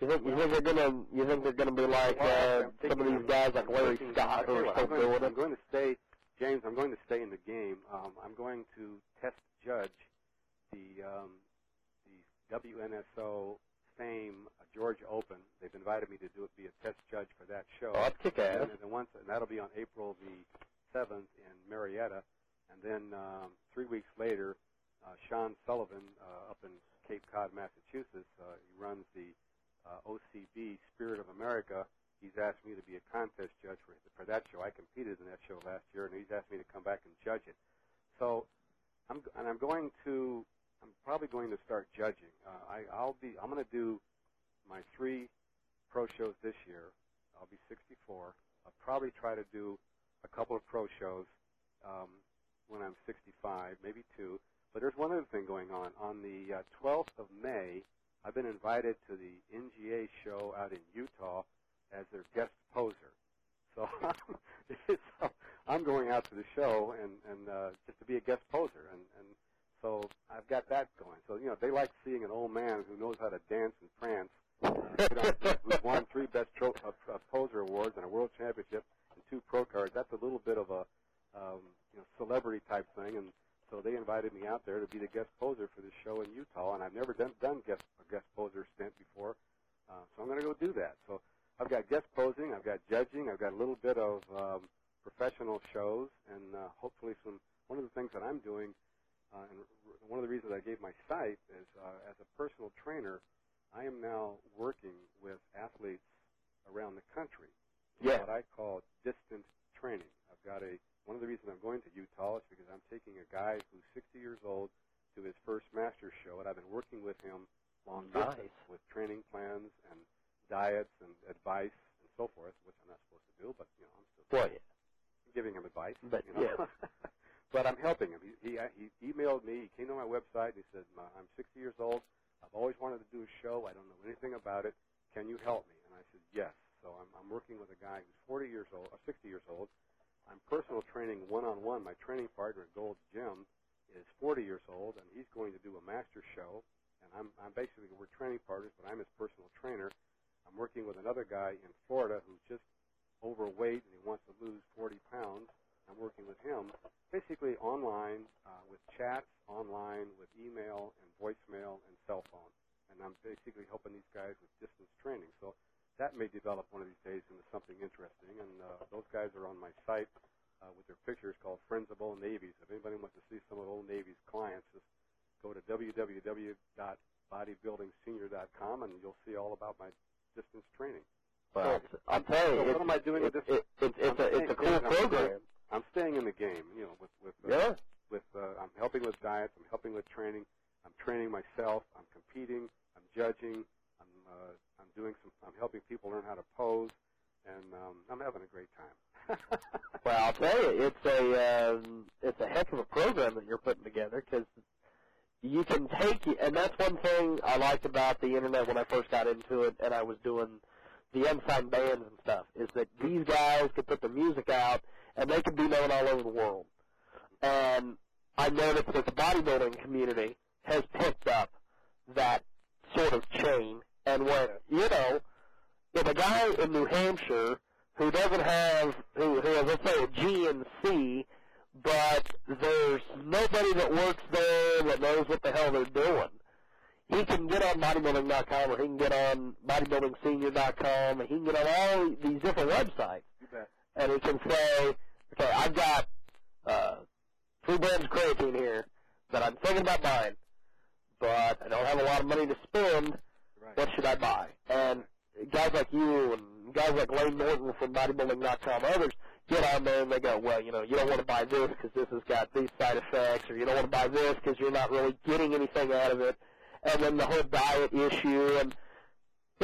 You think you think they're gonna you think they're gonna be like uh, some of these guys like Larry Scott I tell you who are what, still I'm going, doing I'm going to stay, James. I'm going to stay in the game. Um, I'm going to test judge the um, the WNSO Fame Georgia Open. They've invited me to do be a test judge for that show. Oh, that's kick ass. And, and once, and that'll be on April the seventh in Marietta, and then um, three weeks later, uh, Sean Sullivan uh, up in Cape Cod, Massachusetts. Uh, he runs the uh, OCB Spirit of America. He's asked me to be a contest judge for for that show. I competed in that show last year, and he's asked me to come back and judge it. So, I'm and I'm going to. I'm probably going to start judging. Uh, I, I'll be. I'm going to do my three pro shows this year. I'll be 64. I'll probably try to do a couple of pro shows um, when I'm 65, maybe two. But there's one other thing going on. On the uh, 12th of May, I've been invited to the NGA show out in Utah as their guest poser. So, I'm going out to the show and, and uh, just to be a guest poser, and, and so I've got that going. So you know they like seeing an old man who knows how to dance and prance, who's won three best tro- uh, poser awards and a world championship and two pro cards. That's a little bit of a um, you know celebrity type thing, and so they invited me out there to be the guest poser for this show in Utah, and I've never done done guest a guest poser stint before, uh, so I'm going to go do that. So I've got guest posing, I've got judging, I've got a little bit of um, professional shows, and uh, hopefully some. One of the things that I'm doing, uh, and r- one of the reasons I gave my site is uh, as a personal trainer, I am now working with athletes around the country. Yeah. What I call distant training. I've got a one of the reasons I'm going to Utah is because I'm taking a guy who's 60 years old to his first master show, and I've been working with him long Nice. distance with training plans and diets and advice and so forth, which I'm not supposed to do, but you know I'm still Well, yeah. giving him advice. But, you know? yes. but I'm helping him. He, he uh, he emailed me. He came to my website and he said, "I'm 60 years old. I've always wanted to do a show. I don't know anything about it. Can you help me?" And I said, "Yes." So I'm I'm working with a guy who's 40 years old, or 60 years old. I'm personal training one-on-one. My training partner at Gold's Gym is 40 years old, and he's going to do a master show. And I'm I'm basically we're training partners, but I'm his personal trainer. I'm working with another guy in Florida who's just overweight and he wants to lose 40 pounds. I'm working with him basically online uh, with chats, online with email and voicemail and cell phone. And I'm basically helping these guys with distance training. So that may develop one of these days into something interesting. And uh, those guys are on my site uh, with their pictures called Friends of Old Navies. If anybody wants to see some of Old Navy's clients, just go to www.bodybuildingsenior.com and you'll see all about my distance training. Well, it's- I'm telling you, So what it's, am I doing with this? It, it's it's I'm a it's a cool yeah, I'm- program. I'm staying in the game, you know, with with uh, Yeah. with uh, I'm helping with diets, I'm helping with training, I'm training myself, I'm competing, I'm judging, I'm uh, I'm doing some, I'm helping people learn how to pose, and um, I'm having a great time. Well, I'll tell you, it's a um, it's a heck of a program that you're putting together because you can take and that's one thing I liked about the internet when I first got into it, and I was doing the unsigned bands and stuff, is that these guys could put the music out and they can be known all over the world. And I noticed that the bodybuilding community has picked up that sort of chain, and what you know, if a guy in New Hampshire who doesn't have who who has let's say a GNC, but there's nobody that works there that knows what the hell they're doing. He can get on bodybuilding.com or he can get on bodybuildingsenior.com and he can get on all these different websites and he can say, okay, I've got uh, three brands of creatine here that I'm thinking about buying, but I don't have a lot of money to spend. Right. What should I buy? And guys like you and guys like Lane Norton from bodybuilding.com, others get on there and they go, well, you know, you don't want to buy this because this has got these side effects, or you don't want to buy this because you're not really getting anything out of it. And then the whole diet issue and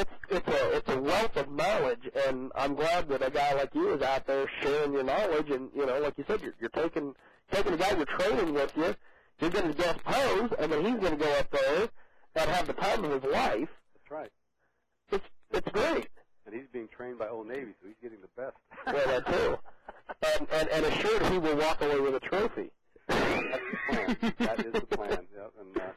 it's it's a it's a wealth of knowledge, and I'm glad that a guy like you is out there sharing your knowledge. And you know, like you said, you're, you're taking taking a guy you're training with you. You're going to guest pose, and then he's going to go up there and have the time of his life. That's right. It's it's great. And he's being trained by Old Navy, so he's getting the best. Well, that too. And and and assured he will walk away with a trophy. That's the plan. that is the plan. Yep. And uh,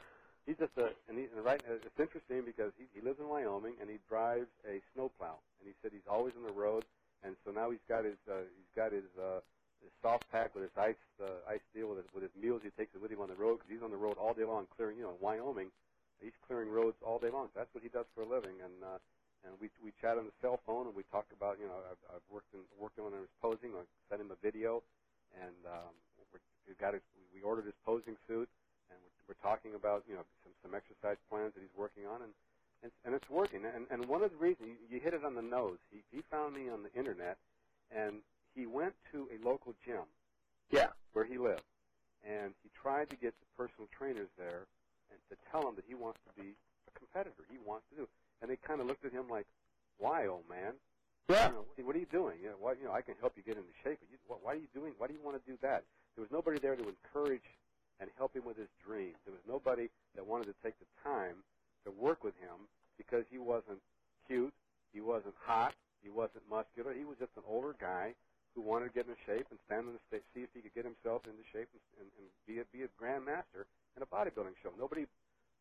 he's just a and, he, and right. It's interesting because he, he lives in Wyoming and he drives a snowplow. And he said he's always on the road. And so now he's got his uh, he's got his uh, his soft pack with his ice uh, ice deal with his, with his meals. He takes it with him on the road because he's on the road all day long clearing. You know, in Wyoming, he's clearing roads all day long. That's what he does for a living. And uh, and we we chat on the cell phone and we talk about you know I've, I've worked in working on his posing. I sent him a video, and um, we're, we got his, we ordered his posing suit, we're, talking about you know some some exercise plans that he's working on, and and, and it's working. And and one of the reasons you, you hit it on the nose. He he found me on the internet, and he went to a local gym Yeah. where he lived, and he tried to get the personal trainers there and to tell him that he wants to be a competitor. He wants to do, and they kind of looked at him like, "Why, old man? Yeah. You know, what, what are you doing? You know, why, you know, I can help you get into shape, but you, why are you doing? Why do you want to do that?" There was nobody there to encourage and help him with his dreams. There was nobody that wanted to take the time to work with him because he wasn't cute, he wasn't hot, he wasn't muscular. He was just an older guy who wanted to get into shape and stand on the stage, see if he could get himself into shape and, and, and be a be a grandmaster in a bodybuilding show. Nobody,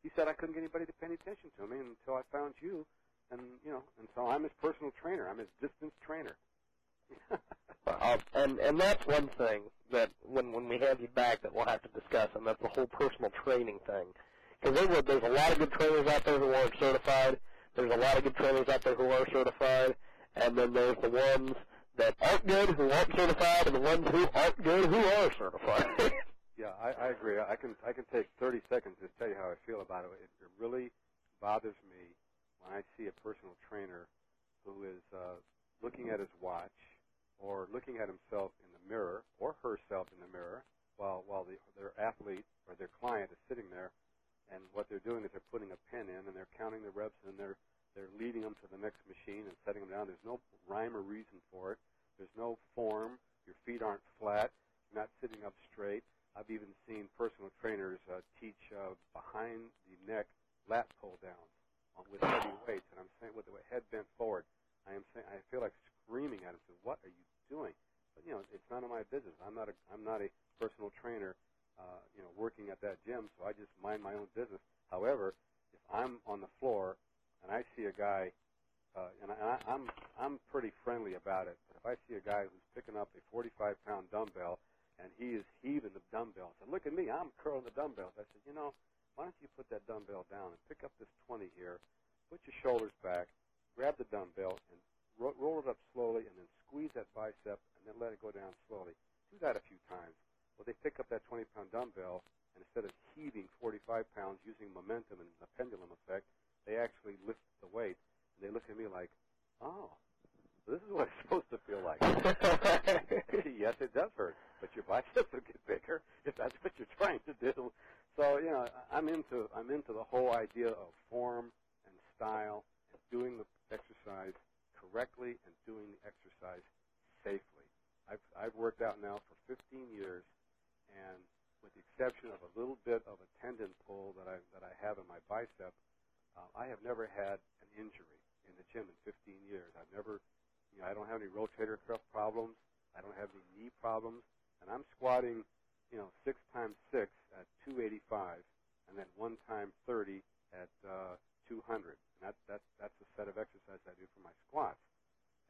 he said, I couldn't get anybody to pay any attention to me until I found you, and you know, and so I'm his personal trainer. I'm his distance trainer. Uh, and and that's one thing that when when we have you back that we'll have to discuss, and that's the whole personal training thing. Because there, there's a lot of good trainers out there who aren't certified. There's a lot of good trainers out there who are certified, and then there's the ones that aren't good who aren't certified, and the ones who aren't good who are certified. Yeah, I, I agree. I can I can take 30 seconds to tell you how I feel about it. It, it really bothers me when I see a personal trainer who is uh, looking at his watch or looking at himself in the mirror or herself in the mirror while while the, their athlete or their client is sitting there, and what they're doing is they're putting a pin in and they're counting the reps and they're they're leading them to the next machine and setting them down. There's no rhyme or reason for it. There's no form. Your feet aren't flat. You're not sitting up straight. I've even seen personal trainers uh, teach uh, behind the neck lat pull downs with heavy weights, and I'm saying with the head bent forward. I am saying I feel like screaming at him. "What are you doing?" But you know, it's none of my business. I'm not a I'm not a personal trainer, uh, you know, working at that gym, so I just mind my own business. However, if I'm on the floor and I see a guy, uh, and I, I'm I'm pretty friendly about it, but if I see a guy who's picking up a 45 pound dumbbell and he is heaving the dumbbell, I said, "Look at me, I'm curling the dumbbells." I said, "You know, why don't you put that dumbbell down and pick up this 20 here, put your shoulders back, grab the dumbbell and ro- roll it up slowly, and then squeeze that bicep and then let it go down slowly. Do that a few times. Well, they pick up that 20 pound dumbbell, and instead of heaving 45 pounds using momentum and the pendulum effect, they actually lift the weight. And they look at me like, oh, this is what it's supposed to feel like. yes, it does hurt, but your biceps will get bigger if that's what you're trying to do. So, you know, I'm into I'm into the whole idea of form and style and doing the exercise correctly and doing the exercise safely. I've I've worked out now for 15 years, and with the exception of a little bit of a tendon pull that I that I have in my bicep, uh, I have never had an injury in the gym in 15 years. I've never, you know, I don't have any rotator cuff problems. I don't have any knee problems, and I'm squatting, you know, six times six at 285, and then one time 30 at uh, 200. And that that that's the set of exercises I do for my squats,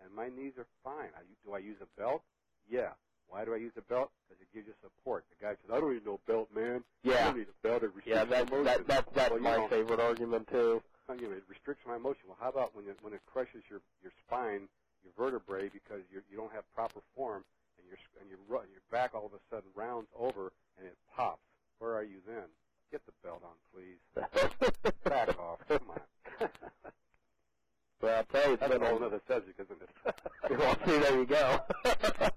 and my knees are fine. I, do I use a belt? Yeah. Why do I use a belt? Because it gives you support. The guy says, "I don't need no belt, man. I Yeah. don't need a belt. It restricts Yeah, that, my motion." that, that, that's Well, my know, favorite argument, too. you know, it restricts my motion. Well, how about when it when it crushes your your spine, your vertebrae, because you you don't have proper form, and your and your your back all of a sudden rounds over and it pops. Where are you then? Get the belt on, please. Back off. Come on. well, I'll tell you, it's That's a been whole a, other subject, isn't it? well, see, there you go. well,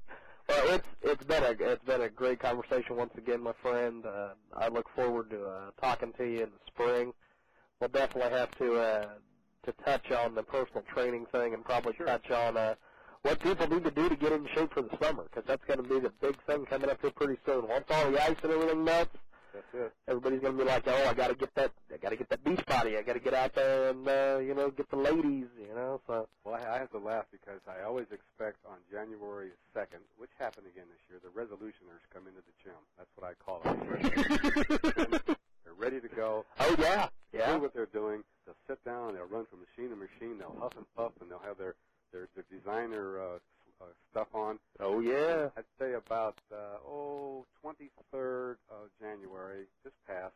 it's it's been a it's been a great conversation once again, my friend. Uh, I look forward to uh, talking to you in the spring. We'll definitely have to uh, to touch on the personal training thing and probably Sure. touch on uh, what people need to do to get in shape for the summer because that's going to be the big thing coming up here pretty soon. Once all the ice and everything melts, That's it. everybody's gonna be like, oh, I gotta get that, I gotta get that beach body, I gotta get out there and uh, you know get the ladies, you know. So Well, I, I have to laugh because I always expect on January 2nd, which happened again this year, the resolutioners come into the gym. That's what I call them. They're ready to go. oh yeah, yeah. do what they're doing. They'll sit down they'll run from machine to machine. They'll huff and puff and they'll have their their, their designer uh, uh, stuff on. oh yeah. I'd say about uh, oh 23rd of January, just passed.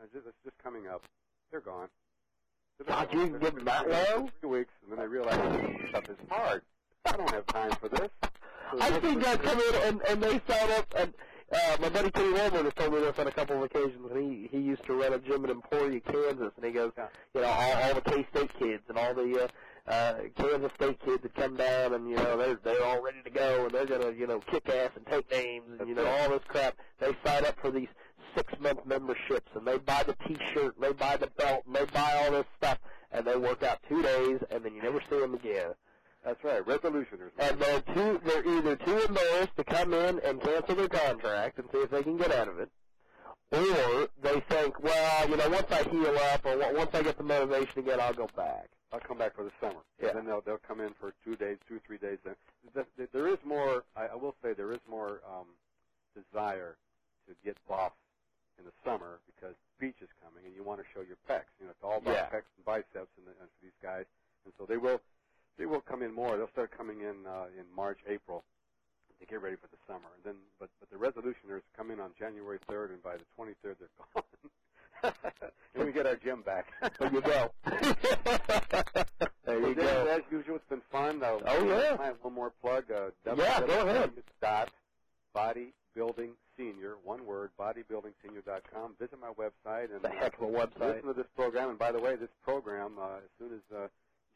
Uh, just, it's just coming up. They're gone. They're God, you give them that they're- Three weeks, and then they realize this stuff is hard. I don't have time for this. So I've seen guys come in and, and they sign up and uh, my buddy Kenny Walmart has told me this on a couple of occasions he he used to run a gym in Emporia, Kansas and he goes, Yeah. you know, all, all the K State kids and all the uh, uh, Kansas State kids that come down and you know they're they're all ready to go and they're gonna you know kick ass and take names and you know all this crap. They sign up for these six month memberships and they buy the T-shirt and they buy the belt and they buy all this stuff and they work out two days and then you never see them again. That's right. Resolutioners. And they're too they're either too embarrassed to come in and cancel their contract and see if they can get out of it, or they think, well, you know, once I heal up or once I get the motivation again, I'll go back. I'll come back for the summer. Yeah. And then they'll they'll come in for two days, two three days. Then Th- th- there is more. I, I will say there is more um, desire to get buff in the summer because beach is coming and you want to show your pecs. You know, it's all about Yeah. pecs and biceps and, the, and for these guys. And so they will they will come in more. They'll start coming in uh, in March, April to get ready for the summer. And then, but but the resolutioners come in on January 3rd, and by the 23rd they're gone. and we get our gym back. There you go. there you Well, go. As usual, it's been fun. Uh, Oh, yeah. I have one more plug. Uh, Yeah, go ahead. Dot bodybuilding senior, one word, bodybuildingsenior.com. Visit my website and a heck of a website. listen to this program. And by the way, this program, uh, as soon as uh,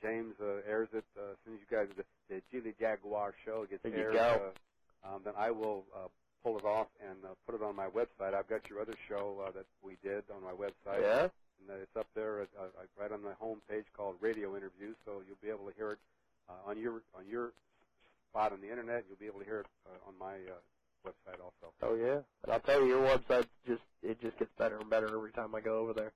James uh, airs it uh, as soon as you guys the, the Jiggy Jaguar show gets There you aired. go. Uh, um, then I will uh, pull it off and uh, put it on my website. I've got your other show uh, that we did on my website. Yeah. And uh, it's up there uh, uh, right on the home page called Radio Interviews, so you'll be able to hear it uh, on your on your spot on the internet. You'll be able to hear it uh, on my uh, website also. Oh yeah. And I'll tell you, your website just it just gets better and better every time I go over there.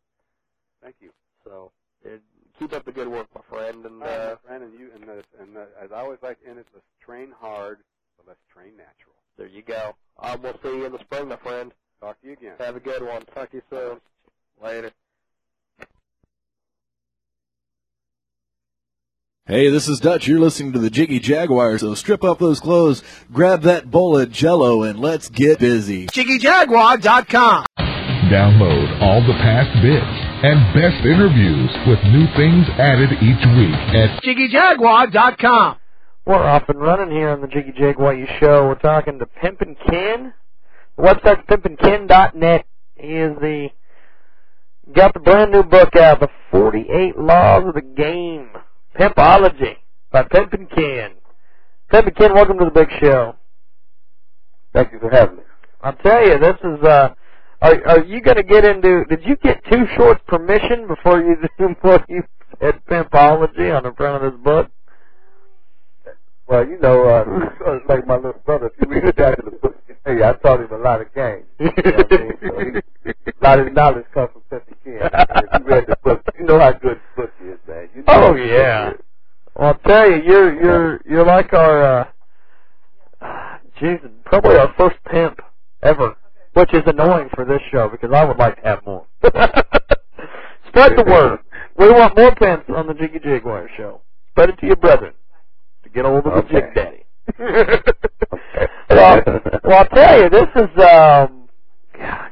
Thank you. So it, keep up the good work, my friend. And right, uh, my friend, and you, and, uh, and uh, as I always like to end it, let's train hard, but let's train natural. there you go. Um, we'll see you in the spring, my friend. Talk to you again. Have a good one. Talk to you soon. Later. Hey, this is Dutch. You're listening to the Jiggy Jaguar, so strip off those clothes, grab that bowl of jello, and let's get busy. JiggyJaguar.com. Download all the past bits and best interviews with new things added each week at JiggyJaguar.com. We're off and running here on the Jiggy Jaguar You Show. We're talking to Pimpin' Ken. The website's pimpinken.net. He is the got the brand new book out, The 48 Laws of the Game. Pimpology by Pimpin' Ken. Pimpin' Ken, welcome to the big show. Thank you for having me. I'll tell you, this is uh are are you gonna get into did you get Too Short's permission before you before you said pimpology on the front of this book? Well, you know, uh, like my little brother. If you read the back of the book, see I taught him a lot of games. You know what I mean? So he, a lot of knowledge comes from Pimpin' Ken. If you read the book, you know how good the book is, man. You know Oh how good the book yeah. Well, I'll tell you, you're you're you're like our, uh, geez, probably our first pimp ever, which is annoying for this show because I would like to have more. Spread the word. We want more pimps on the Jiggy Jaguar show. Spread it to your brethren to get hold of the Jig Daddy. well, well, I'll tell you, this is um,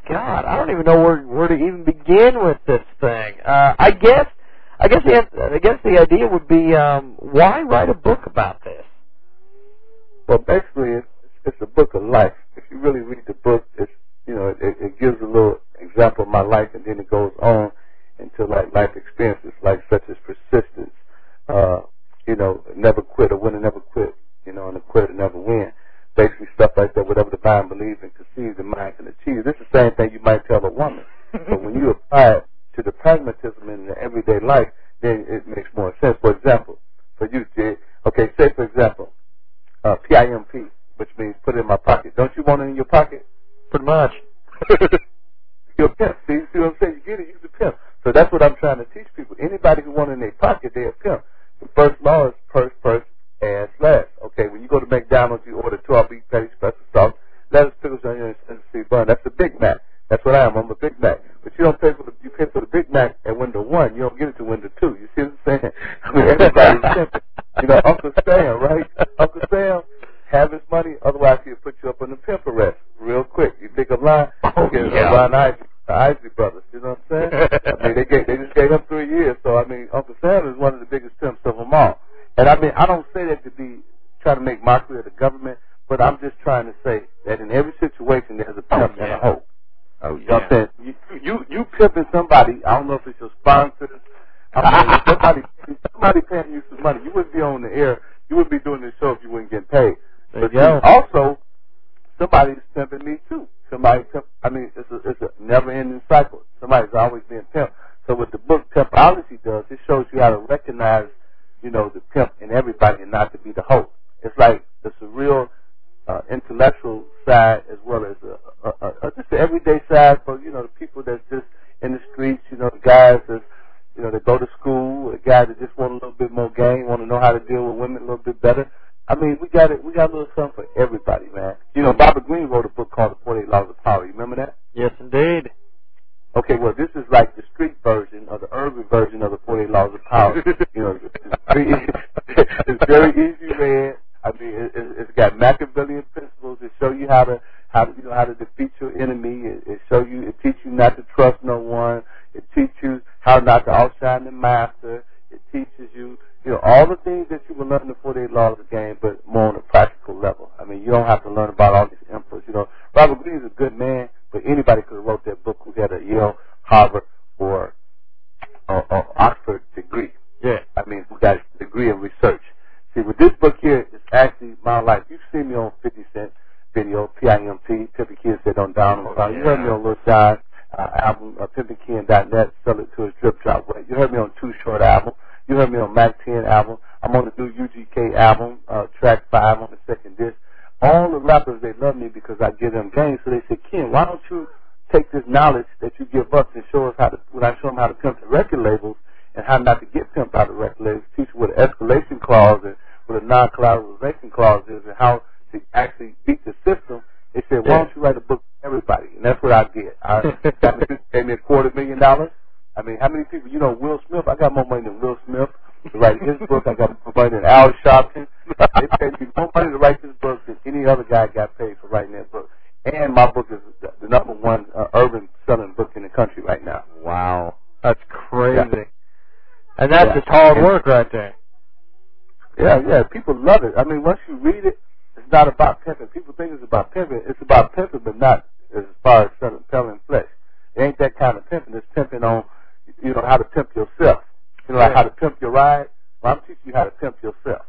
God, I don't even know where where to even begin with this thing. Uh, I guess, I guess the I guess the idea would be, um, why write a book about this? Well, basically, it's, it's a book of life. If you really read the book, it's you know, it, it gives a little example of my life, and then it goes on into like life experiences, like such as persistence, uh, you know, never quit, a winner never quit, you know, and a quitter never win. Basically, stuff like that. Whatever the mind believes and conceives, the mind can achieve. This is the same thing you might tell a woman, but when you apply it to the pragmatism in the everyday life, then it makes more sense. For example, for you, Jay, okay, say for example, uh, PIMP, which means put it in my pocket. Don't you want it in your pocket? Pretty much. You're a pimp. See, see what I'm saying? You get it, you're a pimp. So that's what I'm trying to teach people. Anybody who want it in their pocket, they're a pimp. The first law is purse, purse, and last. Okay, when you go to McDonald's, you order 12 beef patties, special sauce, lettuce, pickles, onions, and sea bun. That's a Big Mac. That's what I am. I'm a Big Mac. But you don't pay for the, you pay for the Big Mac at window one. You don't get it to window two. You see what I'm saying? I mean, everybody's. You know, Uncle Sam, right? Uncle Sam, have his money, otherwise he'll put you up on the pimp arrest real quick. You pick a line, Oh, get yeah. Ron Isley, the Isley brothers. You know what I'm saying? I mean, they gave, they just gave him three years. So I mean, Uncle Sam is one of the biggest pimps of them all. And I mean, I don't say that to be trying to make mockery of the government, but I'm just trying to say that in every situation there's a pimp and yeah. a hope. Oh You know? You, you, you pimping somebody, I don't know if it's your sponsors. I mean, somebody, somebody paying you some money. You wouldn't be on the air. You wouldn't be doing this show if you wouldn't get paid. But see, also, somebody's pimping me too. Somebody, pimp, I mean, it's a, it's a never-ending cycle. Somebody's always being pimped. So what the book Pimpology does, it shows you how to recognize, you know, the pimp in everybody and not to be the host. It's like it's a real uh, intellectual side as well as a, a, a, just an everyday side for you know the people that's just in the streets. You know, the guys that you know that go to school, the guys that just want a little bit more game, want to know how to deal with women a little bit better. I mean, we got it. We got a little something for everybody, man. You know, Robert Greene wrote a book called The 48 Laws of Power. You remember that? Yes, indeed. Okay, well, this is like the street version or the urban version of the 48 Laws of Power. you know, it's very, it's very easy read. I mean, it, it, it's got Machiavellian principles that show you how to how to you know how to defeat your enemy. It, it show you it teaches you not to trust no one. It teaches you how not to outshine the master. You know all the things that you will learn in the 48 Laws of the Game, but more on a practical level. I mean, you don't have to learn about all these emperors. You know, Robert Greene is a good man, but anybody could have wrote that book who had a Yale, Harvard, or or, or Oxford degree. Yeah. I mean, who got a degree in research. See, with this book here, it's actually my life. You've seen me on 50 Cent video, P-I-M-P, Pimpin' Kid said on down. Oh, You heard me on Lil Jon uh, album, uh, PimpinKid.net, Sell It to His Drip Drop Way. You heard me on Too Short album. You heard me on Mack 10 album. I'm on the new UGK album, uh, track 5 on the second disc. All the rappers, they love me because I give them games. So they said, Ken, why don't you take this knowledge that you give us and show us how to, when I show them how to pimp the record labels and how not to get pimped out of record labels, teach you what an escalation clause and what a non-collateralization clause is and how to actually beat the system. They said, why don't you write a book for everybody? And that's what I did. I got me a quarter million dollars. I mean, how many people, you know, Will Smith, I got more money than Will Smith to write his book. I got more money than Al Sharpton. They paid me more money to write this book than any other guy got paid for writing that book. And my book is the, number one uh, urban selling book in the country right now. Wow. That's crazy. Yeah. And that's Yeah. just hard work right there. Yeah, yeah, people love it. I mean, once you read it, it's not about pimping. People think it's about pimping. It's about pimping, but not as far as selling, selling flesh. It ain't that kind of pimping. It's pimping on, you know, how to pimp yourself. You know, like how to pimp your ride. Well, I'm teaching you how to pimp yourself.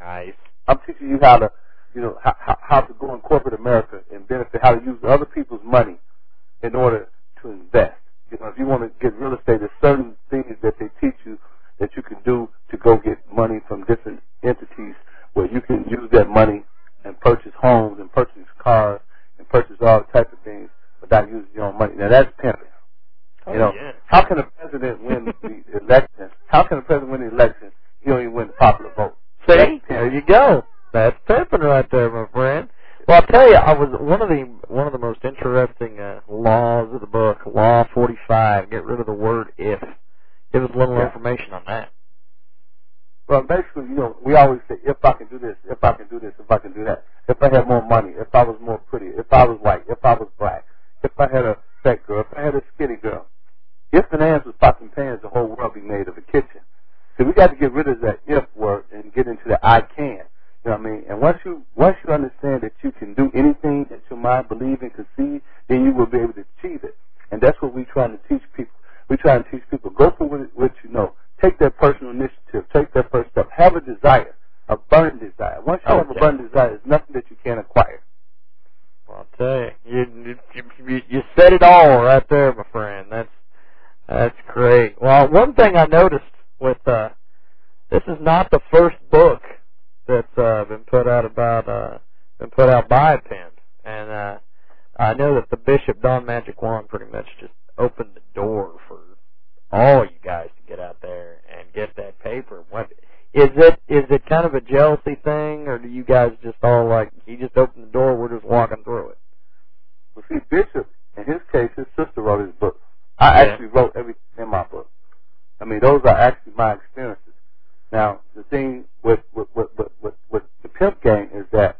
Nice. I'm teaching you how to, you know, how, how, how to go in corporate America and benefit, how to use other people's money in order to invest. You know, if you want to get real estate, there's certain things that they teach you that you can do to go get money from different entities where you can use that money and purchase homes and purchase cars and purchase all types of things without using your own money. Now that's pimping. You know, yeah. how can a president win the election? How can a president win the election? He don't even win the popular vote. See, That's there you go. That's pimping right there, my friend. Well, I'll tell you, I was one of the one of the most interesting uh, laws of the book, Law 45. Get rid of the word if. Give us a little Yeah. information on that. Well, basically, you know, we always say, if I can do this, if I can do this, if I can do that. If I had more money, if I was more pretty, if I was white, if I was black, if I had a fat girl, if I had a skinny girl. If and ands was pots and pans, the whole world be made of a kitchen. So we got to get rid of that if word and get into the I can. You know what I mean? And once you once you understand that you can do anything that your mind believe and conceive, then you will be able to achieve it. And that's what we're trying to teach people. We're trying to teach people go for what, what you know. Take that personal initiative. Take that first step. Have a desire, a burning desire. Once you Oh, have a burning desire, there's nothing that you can't acquire. Well, I'll tell you, you, you, you, you said it all right there, my friend. That's that's great. Well, one thing I noticed with uh, this is not the first book that's uh, been put out about uh, been put out by Penn, and uh, I know that the Bishop Don Magic Juan pretty much just opened the door for all you guys to get out there and get that paper. What is it? Is it kind of a jealousy thing, or do you guys just all like he just opened the door, we're just walking through it? Well, see, Bishop, in his case, his sister wrote his book. I Yeah. actually wrote everything in my book. I mean, those are actually my experiences. Now, the thing with with with with, with, the pimp game is that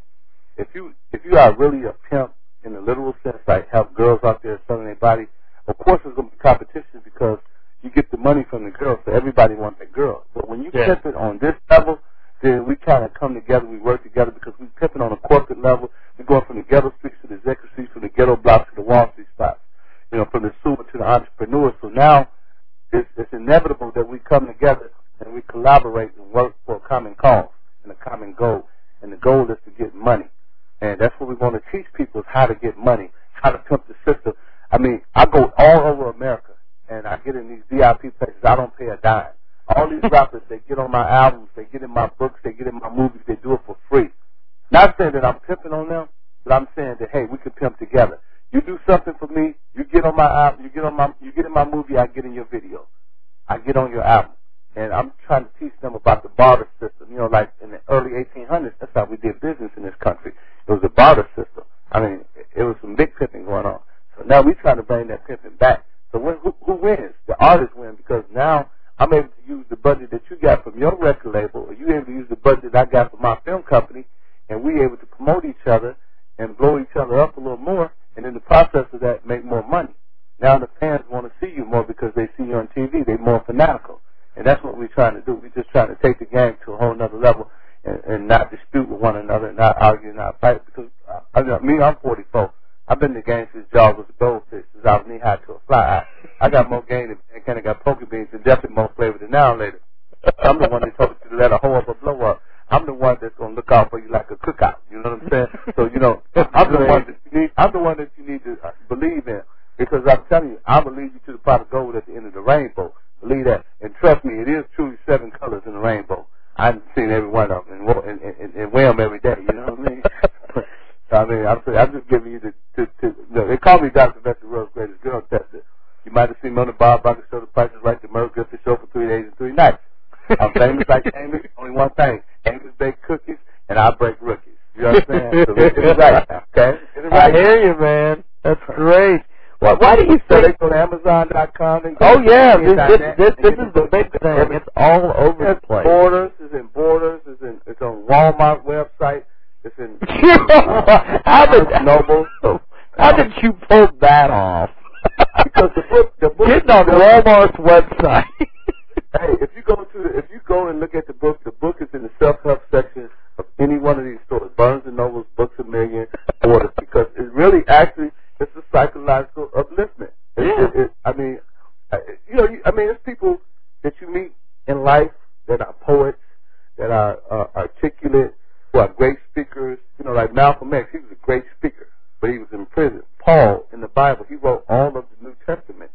if you if you are really a pimp in the literal sense, like have girls out there selling their body, of course there's going to be competition because you get the money from the girls, so everybody wants a girl. But when you Yeah. pimp it on this level, then we kind of come together, we work together because we pimping on a corporate level. We're going from the ghetto streets to the executive streets, from the ghetto blocks to the Wall Street spots, you know, from the sewer to the entrepreneurs. So now it's, it's inevitable that we come together and we collaborate and work for a common cause and a common goal. And the goal is to get money. And that's what we want to teach people is how to get money, how to pimp the system. I mean, I go all over America and I get in these VIP places. I don't pay a dime. All these rappers, they get on my albums, they get in my books, they get in my movies, they do it for free. Not saying that I'm pimping on them, but I'm saying that hey, we can pimp together. You do something for me, you get on my album, you get on my, you get in my movie, I get in your video, I get on your album, and I'm trying to teach them about the barter system. You know, like in the early 1800s, that's how we did business in this country. It was a barter system. I mean, it was some big pimping going on. So now we're trying to bring that pimping back. So when, who, who wins? The artists win because now I'm able to use the budget that you got from your record label, or you able to use the budget I got from my film company, and we able to promote each other and blow each other up a little more, and in the process of that, make more money. Now the fans want to see you more because they see you on TV. They're more fanatical, and that's what we're trying to do. We're just trying to take the game to a whole nother level and, and not dispute with one another, and not argue, not fight. Because uh, I mean, me, I'm 44. I've been in the game since Jaws was a goldfish, since I was knee high to a fly. I, I got more game than kind of got poker beans and definitely more flavor than now later. I'm the one that told you to let a hoe up or blow up. I'm the one that's gonna look out for you like a cookout. You know what I'm saying? So you know, I'm the one that you need. I'm the one that you need to uh, believe in because I'm telling you, I will lead you to the pot of gold at the end of the rainbow. Believe that, and trust me, it is truly seven colors in the rainbow. I've seen every one of them and, and, and, and wear them every day. You know what I mean? I mean, I'm, I'm just giving you the. To, to, no, they call me Dr. Vector World's Greatest Girl Tester. You might have seen me on the Bob Barker Show, The Price is Right, the Merv Griffin Show for three days and three nights. I'm famous like Amos. Only one thing: bake cookies, and I break rookies. You understand? so get it right, okay? It I hear you, man. That's great. Why, why do you So they think? go to Amazon.com and Oh yeah, this this this, this is the big thing. It's all over It's the place. Borders is in Borders. It's in it's on Walmart website. It's in how did Noble. How did you pull that off? because the book the book Getting on Walmart's website. Hey, if you go to the, if you go and look at the book, the book is in the self help section of any one of these stores, Barnes and Noble's, Books a Million, Borders, because it really actually it's a psychological upliftment. It, Yeah. it, it, I mean, you know, I mean, it's people that you meet in life that are poets, that are uh, articulate, who are great speakers. You know, like Malcolm X, he was a great speaker, but he was in prison. Paul in the Bible, he wrote all of the New Testament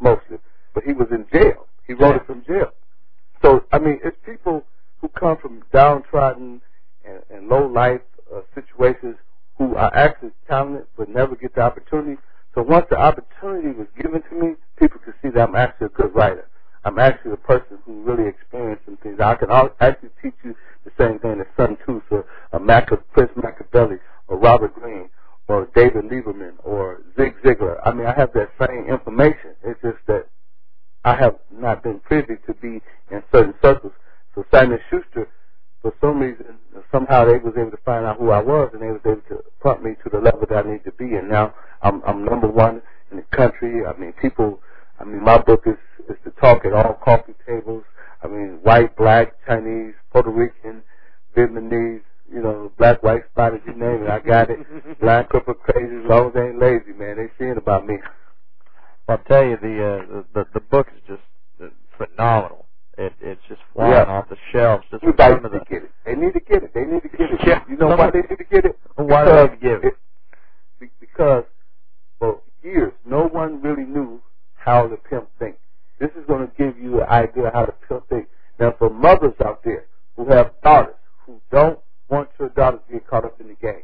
mostly, but he was in jail. He wrote it from jail. So I mean, it's people who come from downtrodden and, and low life uh, situations who are actually talented but never get the opportunity. So once the opportunity was given to me, people could see that I'm actually a good writer. I'm actually a person who really experienced some things. I can al- actually teach you the same thing as Sun Tzu, or a Machi- Prince Machiavelli, or Robert Greene, or David Lieberman, or Zig Ziglar. I mean, I have that same information. It's just that I have not been privy to be certain circles. So Simon Schuster, for some reason, somehow they was able to find out who I was, and they was able to pump me to the level that I need to be. And now I'm I'm number one in the country. I mean, people. I mean, my book is is to talk at all coffee tables. I mean, white, black, Chinese, Puerto Rican, Vietnamese. You know, black, white, spotted, you name it, I got it. Blind, crippled, crazy, as long as they ain't lazy, man. They seeing about me. I'll tell you, the uh, the the book is just phenomenal. It it's just flying Yeah. off the shelves. Just Everybody front of need the. to get it. They need to get it. They need to get it. Yeah. You know why they need to get it? Why do they get it? be- Because for years, no one really knew how the pimp thinks. This is going to give you an idea how the pimp thinks. Now, for mothers out there who have daughters who don't want your daughters to get caught up in the game,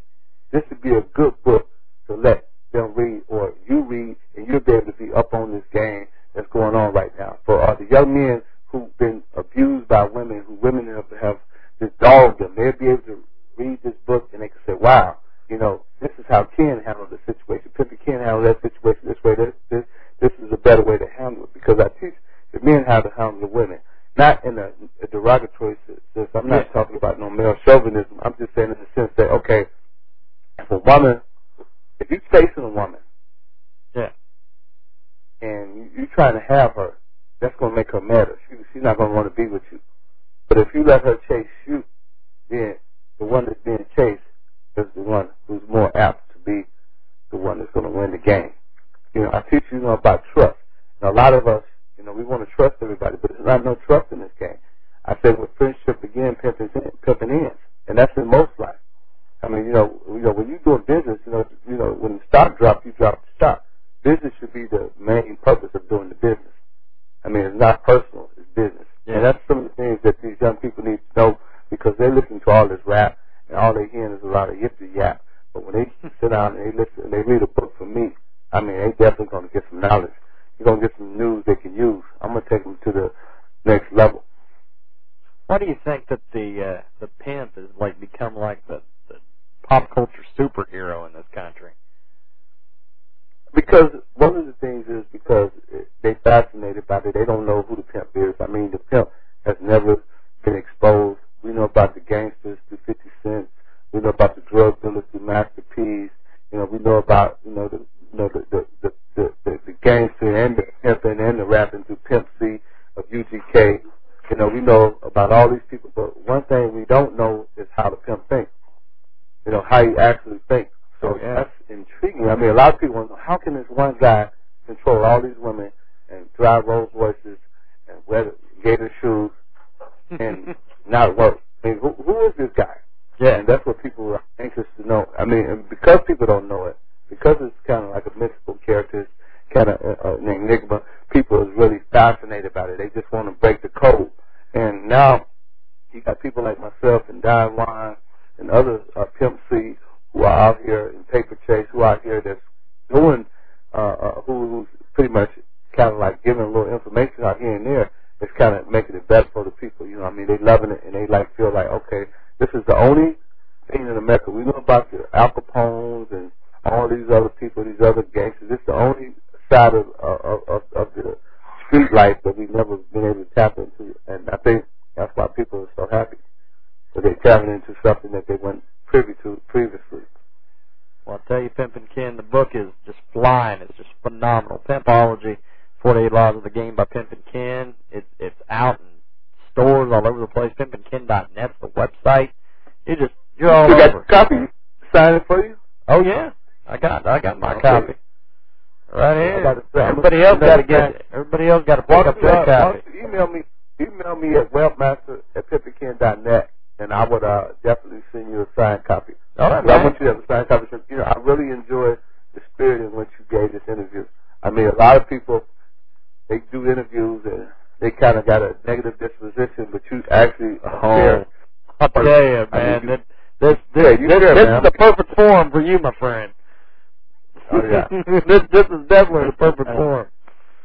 this would be a good book to let them read or you read, and you'll be able to be up on this game that's going on right now. For uh, the young men who've been abused by women, who women have, have just dogged them, they'll be able to read this book and they can say, wow, you know, this is how Ken handled the situation. Pimpy Ken handled that situation this way. This, this, this is a better way to handle it because I teach the men how to handle the women. Not in a, a derogatory sense. I'm not Yeah. talking about no male chauvinism. I'm just saying in the sense that, okay, if a woman, if you're chasing a woman Yeah. and you, you're trying to have her, that's going to make her madder. She, she's not going to want to be with you. But if you let her chase you, then the one that's being chased is the one who's more apt to be the one that's going to win the game. You know, I teach you, you know about trust. And a lot of us, you know, we want to trust everybody, but there's not no trust in this game. I said with friendship again, pimping, pimping ends, and that's in most life. I mean, you know, you know, when you're doing business, you know, you know, when the stock drops, you drop the stock. Business should be the main purpose of doing the business. I mean, it's not personal; it's business. Yeah. And that's some of the things that these young people need to know because they're listening to all this rap, and all they're hearing is a lot of yippee yap. But when they sit down and they listen and they read a book from me, I mean, they definitely going to get some knowledge. You're going to get some news they can use. I'm going to take them to the next level. Why do you think that the uh, the pimp has like become like the, the pop culture superhero in this country? Because one of the things is because they fascinated by it. They don't know who the pimp is. I mean, the pimp has never been exposed. We know about the gangsters through 50 Cent. We know about the drug dealers through Master P's. You know, we know about you know the you know the the the the, the, gangster and the pimping and the rapping through Pimp C of UGK. You know, we know about all these people, but one thing we don't know is how the pimp thinks. You know, how he actually thinks. So Oh, yeah. that's intriguing. I mean, a lot of people want to know how can this one guy control all these women and drive Rolls Royces and wear gator shoes and not what. I mean, who, who is this guy? Yeah. And that's what people are anxious to know. I mean, and because people don't know it, because it's kind of like a mystical character, kind of uh, an enigma. People is really fascinated about it. They just want to break the code. And now you got people like myself and Don Juan and other uh, Pimp C who are out here in Paper Chase, who are out here that's doing, uh, uh, who's pretty much kind of like giving a little information out here and there. It's kind of making it better for the people. You know, what I mean, they loving it and they like feel like, okay, this is the only thing in America. We know about the Al Capones and all these other people, these other gangsters. This is the only side of of, of, of the street life that we've never been able to tap into, and I think that's why people are so happy. So they're tapping into something that they weren't privy to previously. Well, I tell you, Pimpin' Ken, the book is just flying. It's just phenomenal. Pimpology, 48 Laws of the Game by Pimpin' Ken. It's it's out in stores all over the place. PimpinKen.net's the website. You just you're all you got over. a copy? Sign it for you? Oh yeah, I got I got my Okay. copy right here. gotta Everybody else got to get. Everybody else got to pick Why up their copy. email me email me at webmaster at pimpinken.net and I would uh, definitely send you a signed copy. All right, But I want you to have a signed copy. because, You know, I really enjoyed the spirit in which you gave this interview. I mean, a lot of people they do interviews and they kind of got a negative disposition, but you actually share. I tell you, I mean, man, you- this this Yeah, this, this man. is the perfect forum for you, my friend. Oh, yeah. this this is definitely the perfect form.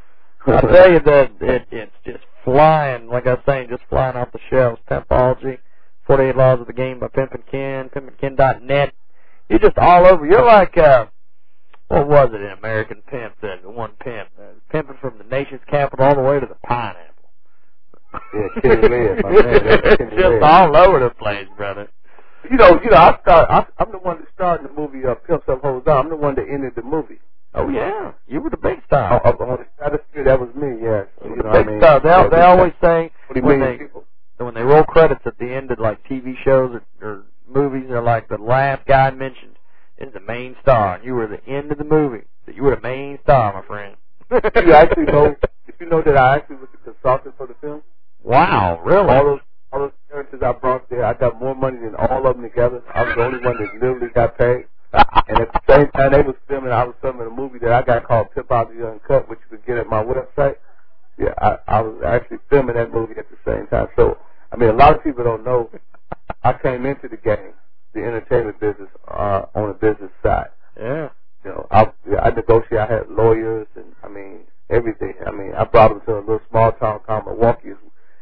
I tell you that it it's just flying, like I was saying, just flying off the shelves. Pimpology, 48 Laws of the Game by Pimpin' Ken, pimpinken.net. You're just all over. You're like, uh, what was it in American Pimp, the the one pimp? Uh, pimping from the nation's capital all the way to the pineapple. Yeah, Kenny Red, my man. That's Kenny just all over the place, brother. You know, you know, I start. I, I'm the one that started the movie uh, Pimp Up On. I'm the one that ended the movie. Oh yeah, you were the big Oh, star. oh, oh, that, is- that was me. Yes. You You know the what I mean? star. They Yeah, they always say when they people. when they roll credits at the end of like TV shows or, or movies, they're like the last guy mentioned is the main star, and you were the end of the movie. That you were the main star, my friend. you actually know? Did you know that I actually was the consultant for the film? Wow, really? All those all those characters I brought there, I got more money than all of them together. I was the only one that literally got paid. and at the same time they was filming, I was filming a movie that I got called Pimp Out the Uncut, which you could get at my website. Yeah, I, I was actually filming that movie at the same time. So, I mean, a lot of people don't know. I came into the game, the entertainment business, uh, on the business side. yeah. You know, I, I negotiated. I had lawyers, and I mean everything. I mean, I brought them to a little small town called Milwaukee,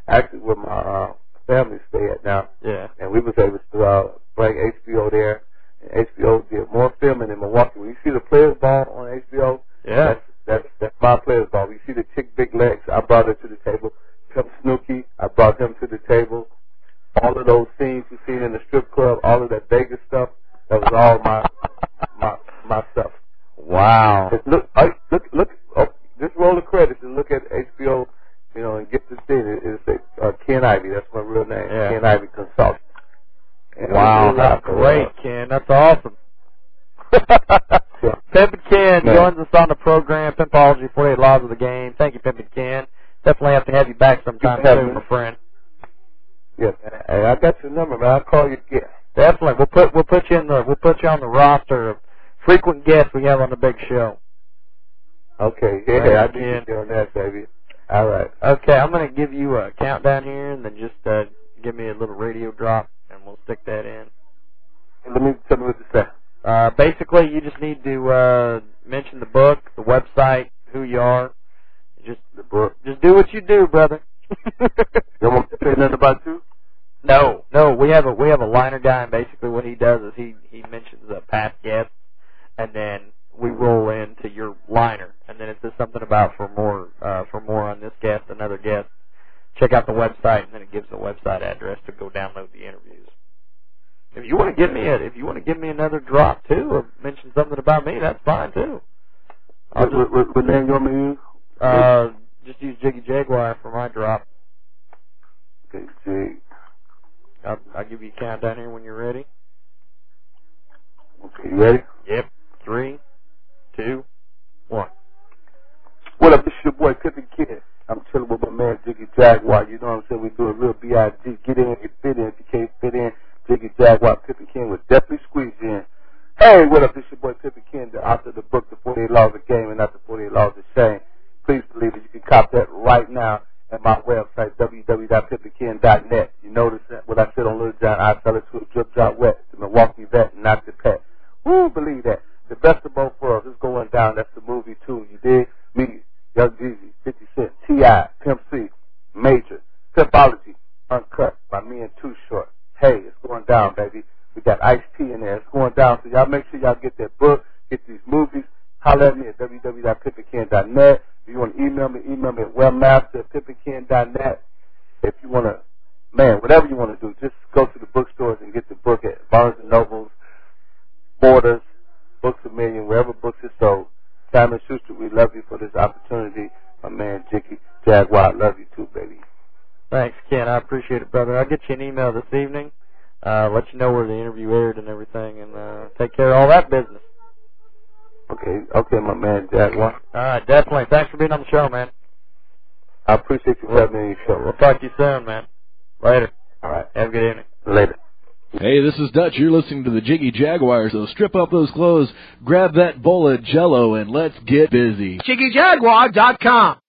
actually where my uh, family stay at now Yeah. and we was able to uh, bring HBO there. And HBO did more filming in Milwaukee. When you see the Players Ball on HBO, Yeah. that's that's that's my Players Ball. When you see the chick Big Legs, I brought her to the table. Pimp Snooki, I brought him to the table. All of those scenes you seen in the strip club, all of that Vegas stuff, that was all my my my stuff. Wow. Just look, look, look. Oh, just roll the credits and look at HBO, you know, and get the thing. It, it's a, uh, Ken Ivy. That's my real name. Yeah. Ken Ivy Consultant. And Wow, we did a lot that's great, Ken. That's awesome. Yeah. Pimpin' Ken Man. joins us on the program, Pimpology, 48 Laws of the Game. Thank you, Pimpin' Ken. Definitely have to have you back sometime You can have soon, my friend. Yeah. Hey, I got your number, man. I'll call you again. Definitely. We'll put we'll put you in the we'll put you on the roster of frequent guests we have on the big show. Okay, yeah, Right, I Ken. need you on that, baby. All right. Okay, I'm gonna give you a countdown here and then just uh give me a little radio drop and we'll stick that in. Let me tell me what to say. Uh basically you just need to uh mention the book, the website, who you are. Just The book. just do what you do, brother. You want me to say nothing about you? No, no, we have a we have a liner guy, and basically what he does is he he mentions a past guest, and then we roll into your liner, and then it says something about for more uh for more on this guest, another guest. Check out the website, and then it gives the website address to go download the interviews. If you want to give me a if you want to give me another drop too, or mention something about me, that's fine too. I'll What, what, what, what name you want me to use? Uh, just use Jiggy Jaguar for my drop. Okay, Jig. I'll, I'll give you a countdown here when you're ready. Okay, you ready? Yep. Three, two, one. What up? This your boy Pimpin' Ken. I'm chilling with my man Jiggy Jaguar. You know what I'm saying? We do a real B.I.G. Get in, get fit in. If you can't fit in, Jiggy Jaguar, Pimpin' Ken will definitely squeeze in. Hey, what up? This your boy Pimpin' Ken, the author of the book, The 48 Laws of Game and Not the 48 Laws of Shame. Please believe it. You can cop that right now at my website, www.pimpinken.net. You notice that what I said on Lil Jon, I fell into a drip drop wet, the Milwaukee vet, not the pet. Woo, believe that. The best of both worlds is going down. That's the movie too. You dig? Me, Young Jeezy, 50 Cent, T.I., Pimp C, Major, Pimpology, Uncut by me and Too Short. Hey, it's going down, baby. We got Ice T in there. It's going down. So y'all make sure y'all get that book, get these movies. Holler at me at www.pimpinken.net. If you want to email me, email me at webmaster at pimpinkin.net. If you want to, man, whatever you want to do, just go to the bookstores and get the book at Barnes and Nobles, Borders, Books a Million, wherever books are sold. Simon Schuster, we love you for this opportunity. My man Jiggy Jaguar, I love you too, baby. Thanks, Ken. I appreciate it, brother. I'll get you an email this evening. Uh, let you know where the interview aired and everything, and uh, take care of all that business. Okay, okay, my man Jaguar. All right, definitely. Thanks for being on the show, man. I appreciate you having me on your show. We'll talk to you soon, man. Later. All right, Have a good evening. later. Hey, this is Dutch. You're listening to the Jiggy Jaguar, so strip up those clothes, grab that bowl of jello, and let's get busy. JiggyJaguar.com.